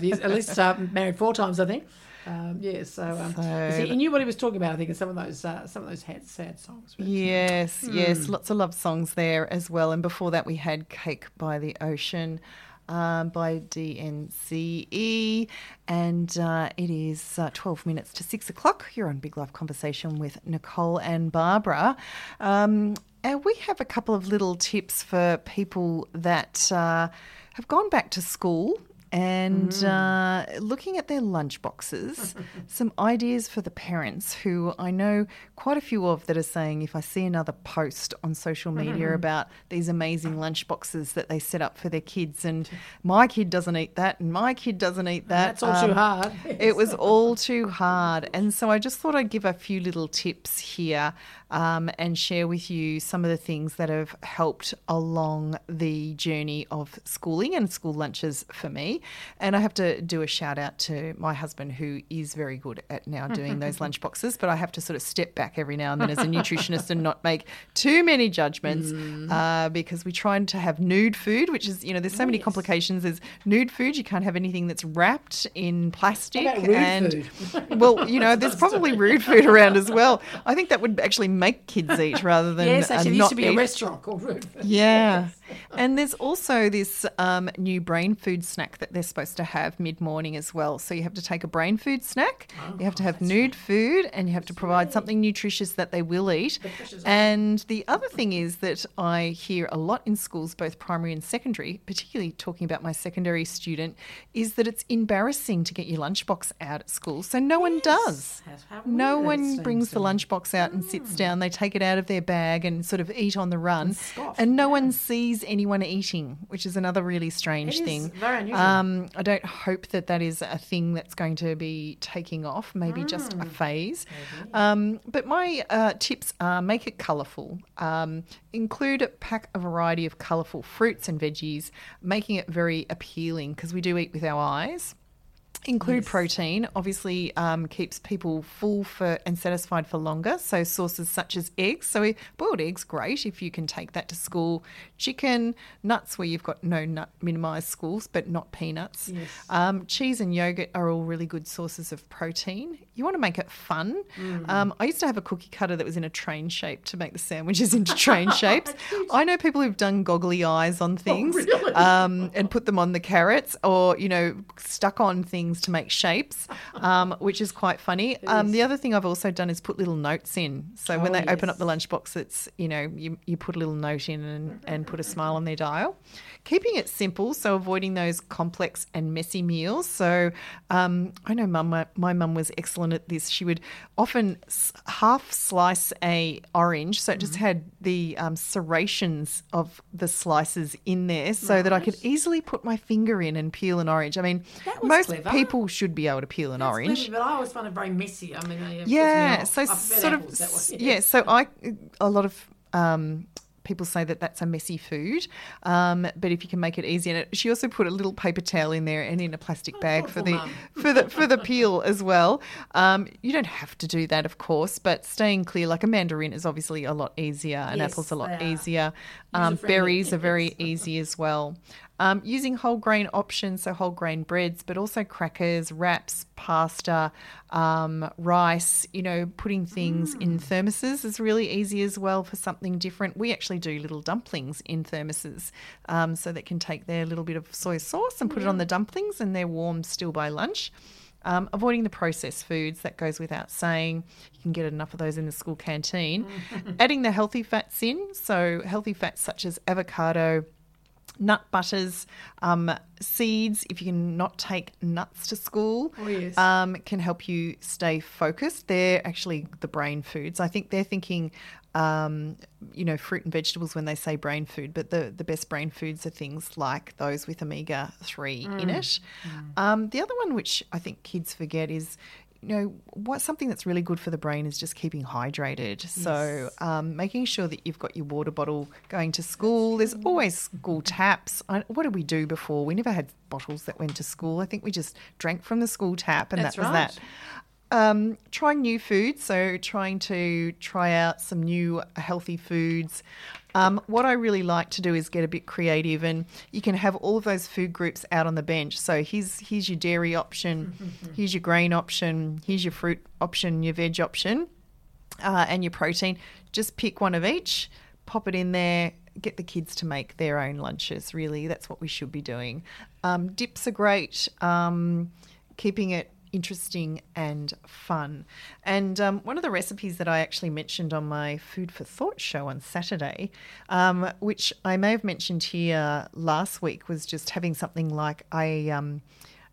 years, at least uh, married four times, I think. Um, yeah, so, um, So- he, he knew what he was talking about. I think in some of those uh, some of those sad, sad songs. Uh, Yes, yes, Hmm. lots of love songs there as well. And before that, we had "Cake by the Ocean" um, by DNCE, and uh, it is uh, twelve minutes to six o'clock. You're on Big Life Conversation with Nicole and Barbara. Um, and we have a couple of little tips for people that uh, have gone back to school and uh, looking at their lunch boxes, some ideas for the parents who I know quite a few of that are saying if I see another post on social media about these amazing lunch boxes that they set up for their kids, and my kid doesn't eat that, and my kid doesn't eat that. that's all too um, hard. it was all too hard. And so I just thought I'd give a few little tips here um, and share with you some of the things that have helped along the journey of schooling and school lunches for me. And I have to do a shout out to my husband, who is very good at now doing those lunch boxes, but I have to sort of step back every now and then as a nutritionist and not make too many judgments uh, because we're trying to have nude food, which is, you know, there's so many yes. complications. There's nude food, you can't have anything that's wrapped in plastic. What about rude and well, you know, there's probably rude food around as well. I think that would actually make kids eat rather than yes, actually, not used to be a restaurant called Rude. Yeah. And there's also this um, new brain food snack that they're supposed to have mid morning as well. So you have to take a brain food snack, you have to have nude food, and you have to provide something nutritious that they will eat. And the other thing is that I hear a lot in schools, both primary and secondary, particularly talking about my secondary student, is that it's embarrassing to get your lunchbox out at school. So no one does. No one brings the lunchbox out and sits down. They take it out of their bag and sort of eat on the run. scoff, And no one sees anyone eating, which is another really strange It thing. very unusual. Um, I don't hope that that is a thing that's going to be taking off, maybe just Mm. a phase. Um, but my uh, tips are make it colourful. Um, include pack a variety of colourful fruits and veggies, making it very appealing because we do eat with our eyes. Include protein, obviously um, keeps people full for and satisfied for longer. So sources such as eggs. So boiled eggs, great if you can take that to school. Chicken, nuts where you've got no nut minimised schools, but not peanuts. Yes. Um, cheese and yogurt are all really good sources of protein. You want to make it fun. Mm. Um, I used to have a cookie cutter that was in a train shape to make the sandwiches into train shapes. I know people who've done goggly eyes on things Oh, really? um, and put them on the carrots or, you know, stuck on things to make shapes, um, which is quite funny. Um, the other thing I've also done is put little notes in. So when Oh, they open up the lunchbox, it's, you know, you, you put a little note in and, and put a smile on their dial. Keeping it simple, so avoiding those complex and messy meals. So um, I know mum, my, my mum was excellent at this. She would often half slice a orange, so it just Mm-hmm. had the um, serrations of the slices in there, so that I could easily put my finger in and peel an orange. I mean, most clever. people should be able to peel an That's orange. clever, but I always find it very messy. I mean, it puts me Yeah, so sort of apples that way. yeah. So I a lot of um, people say that that's a messy food, um, but if you can make it easy, and it, she also put a little paper towel in there and in a plastic bag for the mum. for the for the peel as well. Um, you don't have to do that, of course, but staying clear, like a mandarin is obviously a lot easier, and Yes, apples a lot easier. Um, berries are very easy as well. Um, using whole grain options, so whole grain breads, but also crackers, wraps, pasta, um, rice, you know, putting things in Mm. thermoses is really easy as well for something different. We actually do little dumplings in thermoses um, so that can take their little bit of soy sauce and put it on the dumplings and they're warm still by lunch. Um, avoiding the processed foods, that goes without saying. You can get enough of those in the school canteen. Adding the healthy fats in, so healthy fats such as avocado, nut butters, um, seeds. If you can not take nuts to school, Oh, yes. um, can help you stay focused. They're actually the brain foods. I think they're thinking, um, you know, fruit and vegetables when they say brain food, but the, the best brain foods are things like those with omega 3 in it. Um, the other one, which I think kids forget, is you know what something that's really good for the brain is just keeping hydrated. So um, making sure that you've got your water bottle going to school. There's always school taps. I, what did we do before? We never had bottles that went to school. I think we just drank from the school tap and That's that was right. that um, trying new foods, so trying to try out some new healthy foods. Um, what I really like to do is get a bit creative, and you can have all of those food groups out on the bench. So here's here's your dairy option, here's your grain option, here's your fruit option, your veg option, uh, and your protein. Just pick one of each, pop it in there. Get the kids to make their own lunches. Really, that's what we should be doing. Um, dips are great. Um, keeping it interesting and fun. And um, one of the recipes that I actually mentioned on my Food for Thought show on Saturday, um, which I may have mentioned here last week, was just having something like a. Um,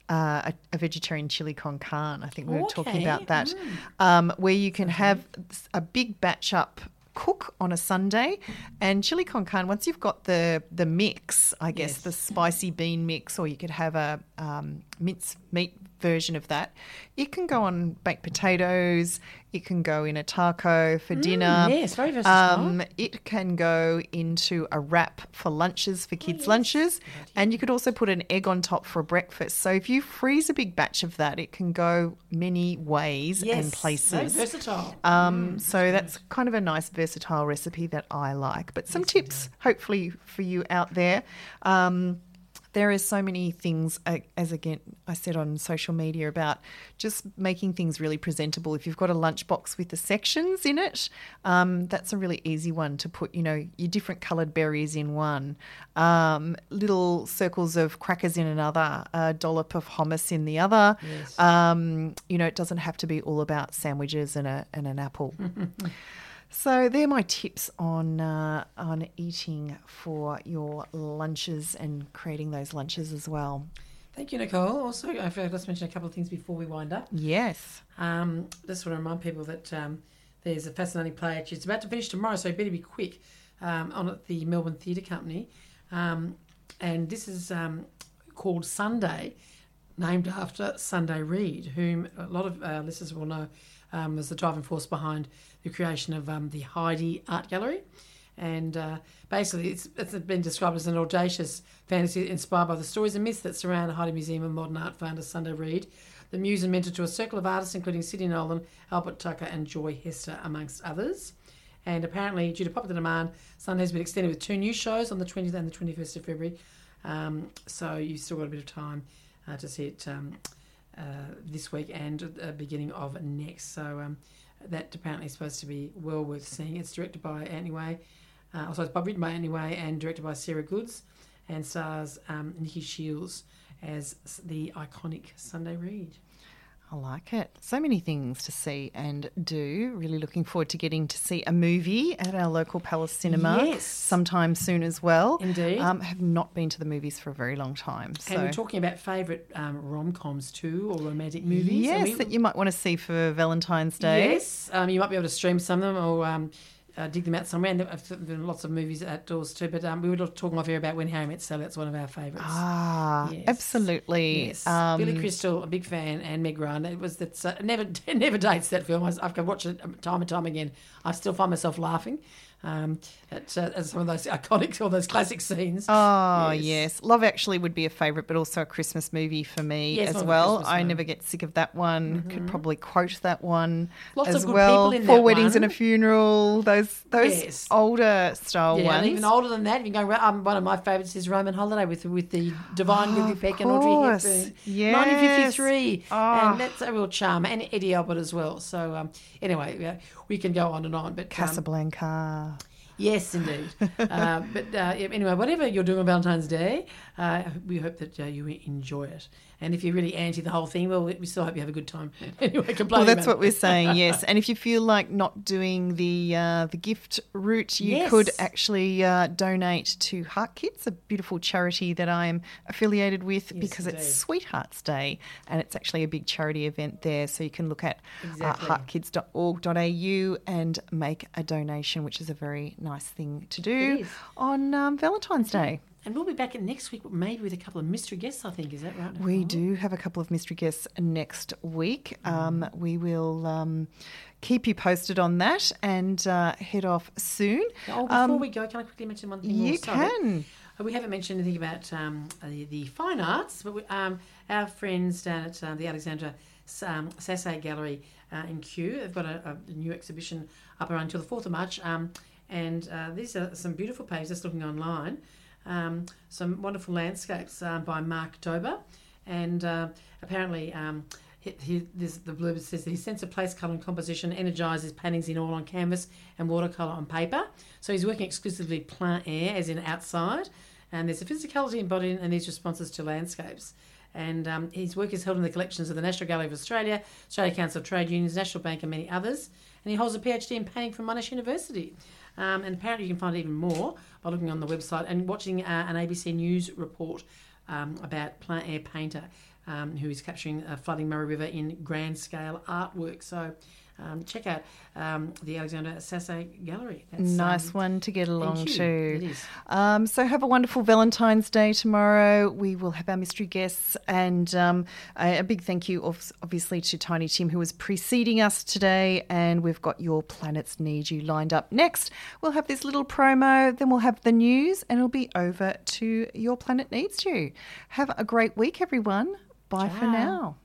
uh, a, a vegetarian chili con carne. I think we were talking about that, um, where you can have a big batch up cook on a Sunday, and chili con carne. Once you've got the the mix, I guess Yes. the spicy bean mix, or you could have a um, mince meat version of that. It can go on baked potatoes. It can go in a taco for dinner. yes, very versatile. Um, it can go into a wrap for lunches for kids' lunches, and you could also put an egg on top for breakfast. So if you freeze a big batch of that, it can go many ways yes, and Very places. versatile. Um, so that's kind of a nice versatile recipe that I like. But some tips, hopefully, for you out there. Um, there is so many things, uh, as again I said on social media, about just making things really presentable. If you've got a lunchbox with the sections in it, um, that's a really easy one to put. You know, your different coloured berries in one, um, little circles of crackers in another, a dollop of hummus in the other. Um, you know, it doesn't have to be all about sandwiches and a and an apple. So they're my tips on uh, on eating for your lunches and creating those lunches as well. Thank you, Nicole. Also, I forgot to mention a couple of things before we wind up. Yes. Um, just want to remind people that um, there's a fascinating play. Actually, it's about to finish tomorrow, so you better be quick um, on at the Melbourne Theatre Company. Um, and this is um, called Sunday, named after Sunday Reed, whom a lot of uh, listeners will know um, was the driving force behind the creation of um, the Heide Art Gallery. And uh, basically, it's, it's been described as an audacious fantasy inspired by the stories and myths that surround the Heide Museum of Modern Art founder Sunday Reed, the muse and mentor to a circle of artists, including Sidney Nolan, Albert Tucker, and Joy Hester, amongst others. And apparently, due to popular demand, Sunday has been extended with two new shows on the 20th and the 21st of February. Um, so you've still got a bit of time uh, to see it um, this week and the beginning of next. So um, that apparently is supposed to be well worth seeing. It's directed by Anthony Weigh, uh, also it's by- written by Anthony Weigh and directed by Sarah Goodes, and stars um, Nikki Shiels as the iconic Sunday Reed. I like it. So many things to see and do. Really looking forward to getting to see a movie at our local Palace Cinema Yes. sometime soon as well. Indeed. Um, have not been to the movies for a very long time. So And we're talking about favourite um, rom coms too, or romantic movies. Yes, we- that you might want to see for Valentine's Day. Yes, um, you might be able to stream some of them or um, uh, dig them out somewhere. And I've done lots of movies outdoors too. But um, we were talking off here about When Harry Met Sally. That's one of our favourites. Ah, Yes. absolutely. Yes, Um, Billy Crystal, a big fan, and Meg Ryan. It was that uh, never never dates that film. I, I've watched it time and time again. I still find myself laughing um, at, uh, at some of those iconic or those classic scenes. Oh Yes. yes. Love Actually would be a favourite, but also a Christmas movie for me Yes, as well. I never get sick of that one. Could probably quote that one Lots as of good well. people in Four weddings one. and a funeral. Those those Yes. older style yeah, ones. even older than that, if you go, um, one of my favourites is Roman Holiday with with the divine of Peck and Audrey. Hepburn, Yes. 1953, Ah. and that's a real charm, and Eddie Albert as well. So um, anyway, yeah, we can go on and on, but um, Casablanca. Yes, indeed. uh, but uh, anyway, whatever you're doing on Valentine's Day, uh, we hope that uh, you enjoy it. And if you're really anti the whole thing, well, we still hope you have a good time. anyway, well, that's what it. we're saying, yes. And if you feel like not doing the uh, the gift route, you yes. could actually uh, donate to Heart Kids, a beautiful charity that I am affiliated with yes, because indeed. it's Sweethearts Day, and it's actually a big charity event there. So you can look at exactly. heartkids.org.au and make a donation, which is a very nice thing to do on um, Valentine's Day. And we'll be back next week, maybe with a couple of mystery guests, I think. Is that right? We do have a couple of mystery guests next week. Um, we will um, keep you posted on that and uh, head off soon. Oh, before um, we go, can I quickly mention one thing You can. Uh, we haven't mentioned anything about um, the, the, fine arts, but we, um, our friends down at uh, the Alexandra um, Sasse Gallery uh, in Kew, they've got a, a, new exhibition up around until the 4th of March. Um, and uh, these are some beautiful pages, just looking online um, some wonderful landscapes uh, by Mark Dober, and uh, apparently. Um, he, this, the blurb says that his sense of place, colour, and composition energises paintings in oil on canvas and watercolour on paper. So he's working exclusively plein air, as in outside, and there's a physicality embodied in these responses to landscapes. And um, his work is held in the collections of the National Gallery of Australia, Australia Council of Trade Unions, National Bank, and many others. And he holds a PhD in painting from Monash University. Um, and apparently, you can find even more by looking on the website and watching uh, an ABC News report um, about plein air painter um, who is capturing uh, flooding Murray River in grand scale artwork. So um, check out um, the Alexandra Sasse Gallery. That's, nice um, one to get along to. Um, so have a wonderful Valentine's Day tomorrow. We will have our mystery guests and um, a, a, big thank you, obviously, to Tiny Tim who was preceding us today. And we've got your planets need you lined up next. We'll have this little promo, then we'll have the news, and it'll be over to your planet needs you. Have a great week, everyone. Bye Ciao. for now.